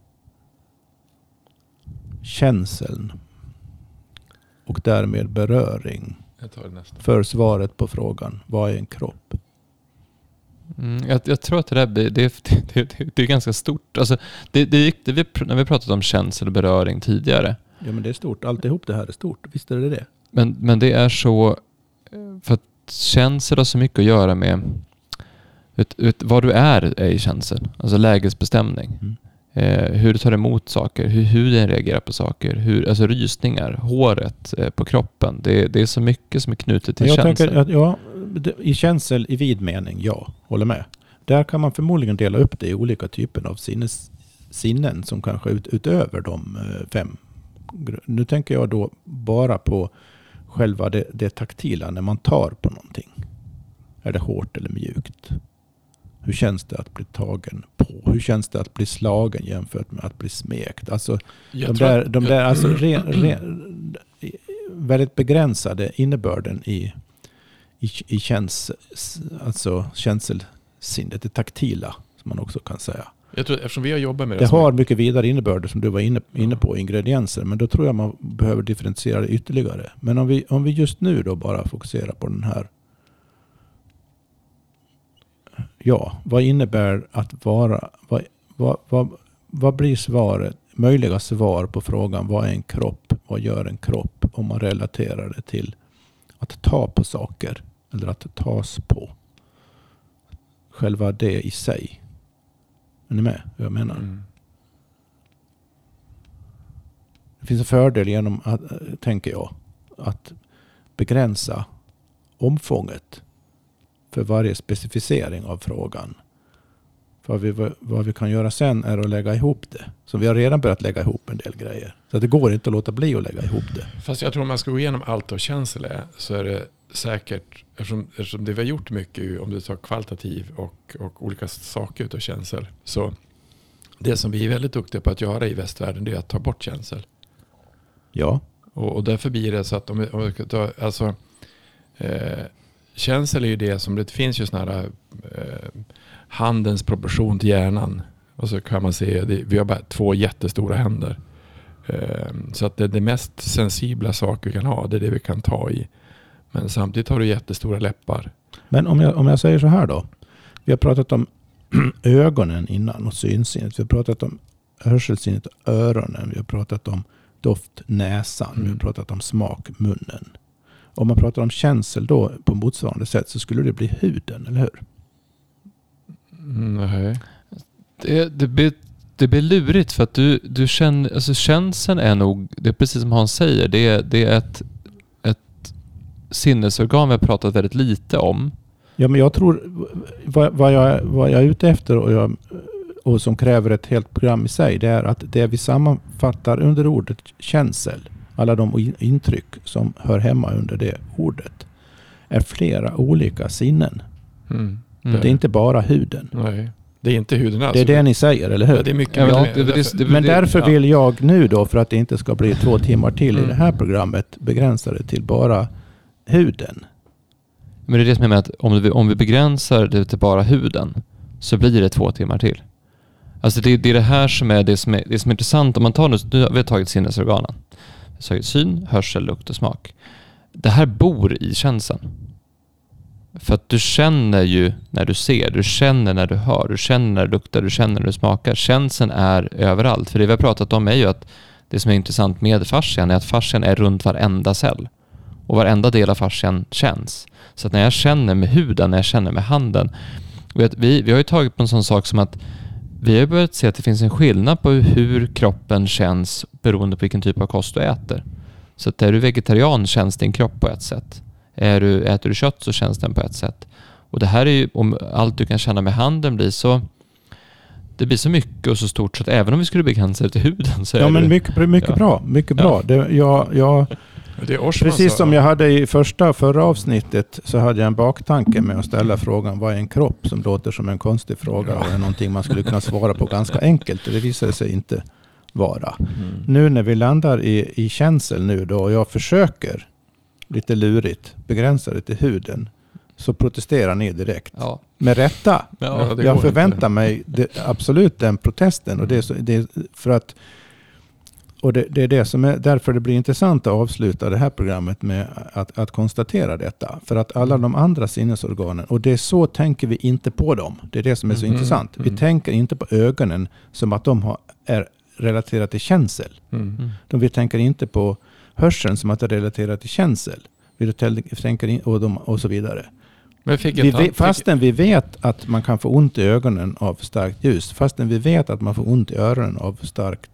känseln? Och därmed beröring Jag tar det nästa. för svaret på frågan. Vad är en kropp? Mm, jag, jag tror att det där blir, det, det, det, det är ganska stort. Alltså, det, det, gick- det vi, när vi pratat om känsel och beröring tidigare. Ja men det är stort. Alltihop det här är stort. Visst är det det? Men, men det är så, eh, för att känsel har så mycket att göra med vet, vet, vad du är, är i känsel. Alltså lägesbestämning. Mm. Eh, hur du tar emot saker, hur huden reagerar på saker, hur, alltså rysningar, håret eh, på kroppen. Det, det är så mycket som är knutet till känsel. ja, i känsel i vid mening, ja, håller med. Där kan man förmodligen dela upp det i olika typer av sinnes, sinnen som kanske ut, utöver de eh, fem. Nu tänker jag då bara på själva det, det taktila när man tar på någonting. Är det hårt eller mjukt? Hur känns det att bli tagen på? Hur känns det att bli slagen jämfört med att bli smekt? Alltså Jag de där, de jag- där alltså re, re, väldigt begränsade innebörden i, i, i käns, alltså känselsinnet, det taktila som man också kan säga. Jag tror, eftersom vi har jobbat med det, Det har mycket vidare innebörder som du var inne, inne på, ingredienser, men då tror jag man behöver differentiera det ytterligare. Men om vi, om vi just nu då bara fokuserar på den här Ja, vad innebär att vara... Vad, vad, vad, vad blir svaret, möjliga svar på frågan vad är en kropp? Vad gör en kropp? Om man relaterar det till att ta på saker. Eller att tas på. Själva det i sig. Är ni med vad jag menar? Mm. Det finns en fördel genom att, tänker jag, att begränsa omfånget för varje specificering av frågan. För vi, vad vi kan göra sen är att lägga ihop det. Så vi har redan börjat lägga ihop en del grejer. Så det går inte att låta bli att lägga ihop det. Fast jag tror om man ska gå igenom allt av känsel är, så är det säkert, eftersom, eftersom det vi har gjort mycket, om du tar kvalitativ och, och olika saker utav känsel. Så det som vi är väldigt duktiga på att göra i västvärlden det är att ta bort känsel. Ja, Och, och därför blir det så att om vi, om vi ska ta, alltså, eh, känsel är ju det som, det finns ju sådana här eh, handens proportion till hjärnan. Och så kan man se, det, vi har bara två jättestora händer. Eh, så att det, det mest sensibla saker vi kan ha, det är det vi kan ta i. Men samtidigt har du jättestora läppar. men om jag, om jag säger så här då. Vi har pratat om ögonen innan och synsinnet. Vi har pratat om hörselsinnet och öronen. Vi har pratat om doft, näsan. Vi har Mm. pratat om smak, munnen. Om man pratar om känsel då på motsvarande sätt så skulle det bli huden, eller hur? Nej. Det, det, blir, det blir lurigt för att du, du känner, alltså känseln är nog, det är precis som Hans säger, det är, det är ett, ett sinnesorgan vi har pratat väldigt lite om. Ja, men jag tror vad, vad, jag, vad jag är ute efter och, jag, och som kräver ett helt program i sig, det är att det vi sammanfattar under ordet känsel, alla de in- intryck som hör hemma under det ordet, är flera olika sinnen. Mm. Mm. Det är inte bara huden. nej. Det är inte huden alls. Det är det ni säger, eller Ja, hur? det är mycket Ja, men mer. det- det- Därför- det- Men det- därför ja. vill jag nu då, för att det inte ska bli två timmar till i Mm. det här programmet, begränsa det till bara huden. Men det är det som jag menar att om vi, om vi begränsar det till bara huden så blir det två timmar till. Alltså det, det är det här som är det som är, det som är intressant. Om man tar nu, nu har vi tagit sinnesorganen. Syn, hörsel, lukt och smak. Det här bor i känseln. För att du känner ju när du ser, du känner när du hör, du känner när du luktar, du känner när du smakar. Känseln är överallt. För det vi har pratat om är ju att det som är intressant med fascian är att fascian är runt varenda cell. Och varenda del av fascian känns. Så att när jag känner med huden, när jag känner med handen. Vet, vi, vi har ju tagit på en sån sak som att vi har börjat se att det finns en skillnad på hur kroppen känns beroende på vilken typ av kost du äter. Så att är du vegetarian känns din kropp på ett sätt. Är du, äter du kött så känns den på ett sätt. Och det här är ju, om allt du kan känna med handen blir så det blir så mycket och så stort så att även om vi skulle begränsa det till huden så är Ja, men mycket, mycket Ja. bra. Mycket Ja. bra. Det, jag, jag, precis som jag hade i första, förra avsnittet så hade jag en baktanke med att ställa frågan vad är en kropp? Som låter som en konstig fråga och är någonting man skulle kunna svara på ganska enkelt. Och det visade sig inte vara. Mm. Nu när vi landar i, i känsel nu då och jag försöker lite lurigt begränsa det till huden så protesterar ni direkt. Ja. Med rätta. Ja, jag inte. förväntar mig det, absolut den protesten. Och det, så, det för att och det, det är det som är därför det blir intressant att avsluta det här programmet med att, att konstatera detta. För att alla de andra sinnesorganen, och det är så tänker vi inte på dem. Det är det som är så Mhm, intressant. Vi mm. tänker inte på ögonen som att de har, är relaterade till känsel. Mm. Mm. De, vi tänker inte på hörseln som att det är relaterat till känsel. Vi tänker in, och, de, och så vidare. Men fick Vi vet, fastän vi vet att man kan få ont i ögonen av starkt ljus. Fastän vi vet att man får ont i öronen av starkt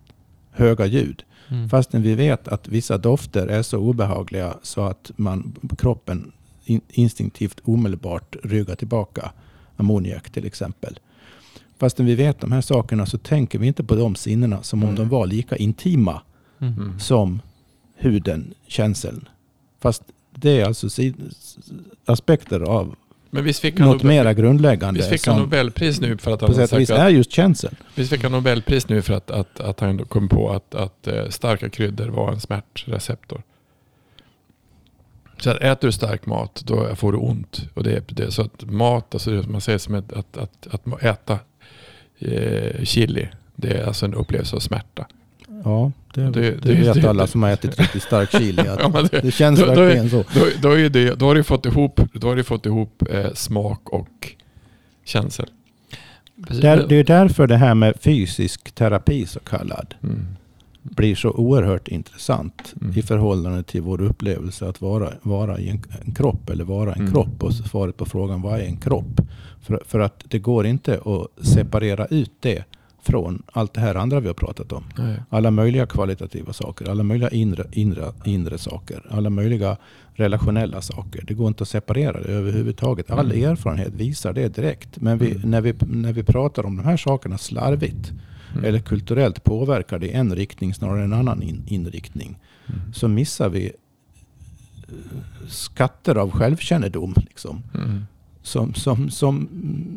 höga ljud. Mm. Fastän vi vet att vissa dofter är så obehagliga så att man, kroppen in, instinktivt omedelbart ryggar tillbaka. Ammoniak till exempel. Fastän vi vet de här sakerna så tänker vi inte på de sinnena som om Mm. de var lika intima Mm. Mm. som huden, känseln. Fast det är alltså aspekter av Men visst fick han, något Nobel, mera grundläggande. visst fick han Nobelpris nu för att han sätt sagt är att, just känseln. visst fick han Nobelpris nu för att, att, att han kom på att, att eh, starka kryddor var en smärtreceptor. Så att äter du stark mat då får du ont. Och det är det, är så att mat, alltså det man säger som ett, att, att, att äta eh, chili, det är alltså en upplevelse av smärta. Ja, det, Det- det, det- vet det- alla som har ätit riktigt stark chili. Att Ja, det, det känns då- då verkligen så. då, då, är det, då har du fått ihop, då har du fått ihop eh, smak och känsel. Där, det är därför det här med fysisk terapi så kallad Mm. blir så oerhört intressant Mm. i förhållande till vår upplevelse att vara, vara i en, en kropp eller vara en Mm. kropp. Och svaret på frågan vad är en kropp? För, för att det går inte att separera ut det från allt det här andra vi har pratat om. Nej. Alla möjliga kvalitativa saker, alla möjliga inre, inre, inre saker, alla möjliga relationella saker. Det går inte att separera det överhuvudtaget. All Mm. erfarenhet visar det direkt. Men vi, Mm. när, vi, när vi pratar om de här sakerna slarvigt Mm. eller kulturellt påverkar det en riktning snarare än en annan in, inriktning Mm. så missar vi eh, skatter av självkännedom liksom, Mm. som, som, som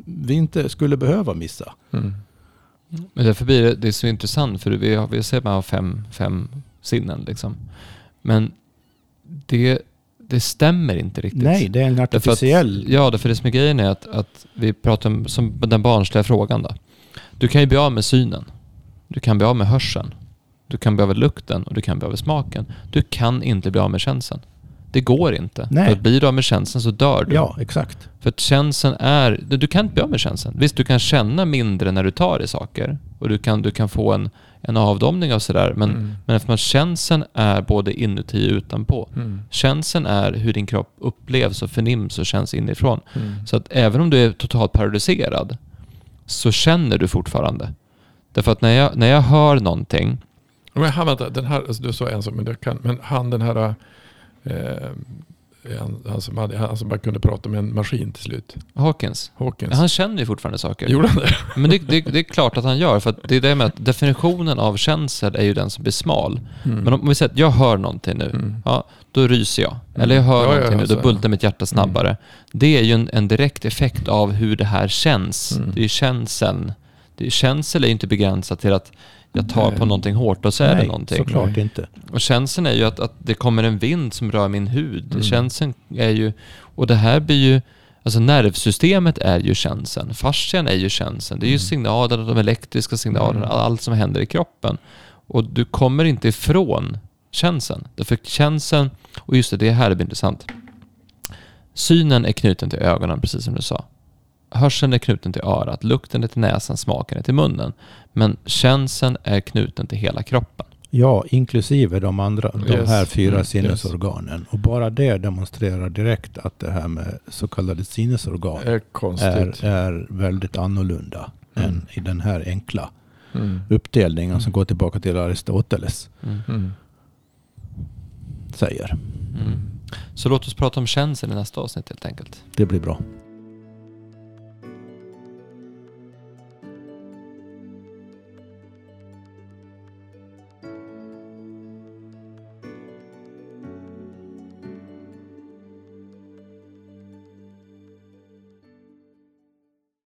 vi inte skulle behöva missa. Men därför blir det, det är så intressant för vi har, vi ser att man har fem, fem sinnen liksom. Men det, det stämmer inte riktigt. Nej, det är en Därför att, artificiell... ja, därför det som är grejen är att, att vi pratar om som den barnsliga frågan då. Du kan ju bli av med synen. Du kan bli av med hörseln. Du kan bli av med lukten och du kan bli av med smaken. Du kan inte bli av med känseln. Det går inte. Nej. För att blir du av med känseln så dör du. Ja, exakt. För att känslan är, du, du kan inte bli av med känslan. Visst, du kan känna mindre när du tar i saker. Och du kan, du kan få en, en avdomning av sådär. Men, Mm. men eftersom att känslan är både inuti och utanpå. Mm. Känslan är hur din kropp upplevs och förnims och känns inifrån. Mm. Så att även om du är totalt paralyserad så känner du fortfarande. Därför att när jag, när jag hör någonting, Men han, vänta, den här, alltså, du sa en sak, men, kan, men han den här, eh, han, han, som hade, han som bara kunde prata med en maskin till slut, Hawkins, Hawkins. han känner ju fortfarande saker. Gjorde han det? Men det, det, det är klart att han gör, för att det är det med att definitionen av känsel är ju den som blir smal. Mm. Men om vi säger att jag hör någonting nu, Mm. ja, då ryser jag. Eller jag hör Ja, någonting nu, alltså, då bultar mitt hjärta snabbare. Det är ju en, en direkt effekt av hur det här känns. Mm. Det är ju känseln. Det är, känsel är ju inte begränsat till att jag tar Nej. på någonting hårt och så är det Nej, någonting. såklart Nej. inte. Och känslan är ju att, att det kommer en vind som rör min hud. Mm. Känslan är ju, och det här blir ju, alltså nervsystemet är ju känslan. Fascian är ju känslan. Det är ju Mm. signaler, de elektriska signalerna, Mm. allt som händer i kroppen. Och du kommer inte ifrån känslan. Därför känslan, och just det, det här blir intressant. Synen är knuten till ögonen, precis som du sa. Hörseln är knuten till örat, lukten är till näsan, smaken är till munnen. Men känseln är knuten till hela kroppen. Ja, inklusive de andra, de Yes. här fyra Mm, sinnesorganen. Och bara det demonstrerar direkt att det här med så kallade sinnesorgan är är, konstigt. är väldigt annorlunda Mm. än i den här enkla Mm. uppdelningen som går tillbaka till Aristoteles Mm. Mm. säger. Mm. Så låt oss prata om känsel i nästa avsnitt helt enkelt. Det blir bra.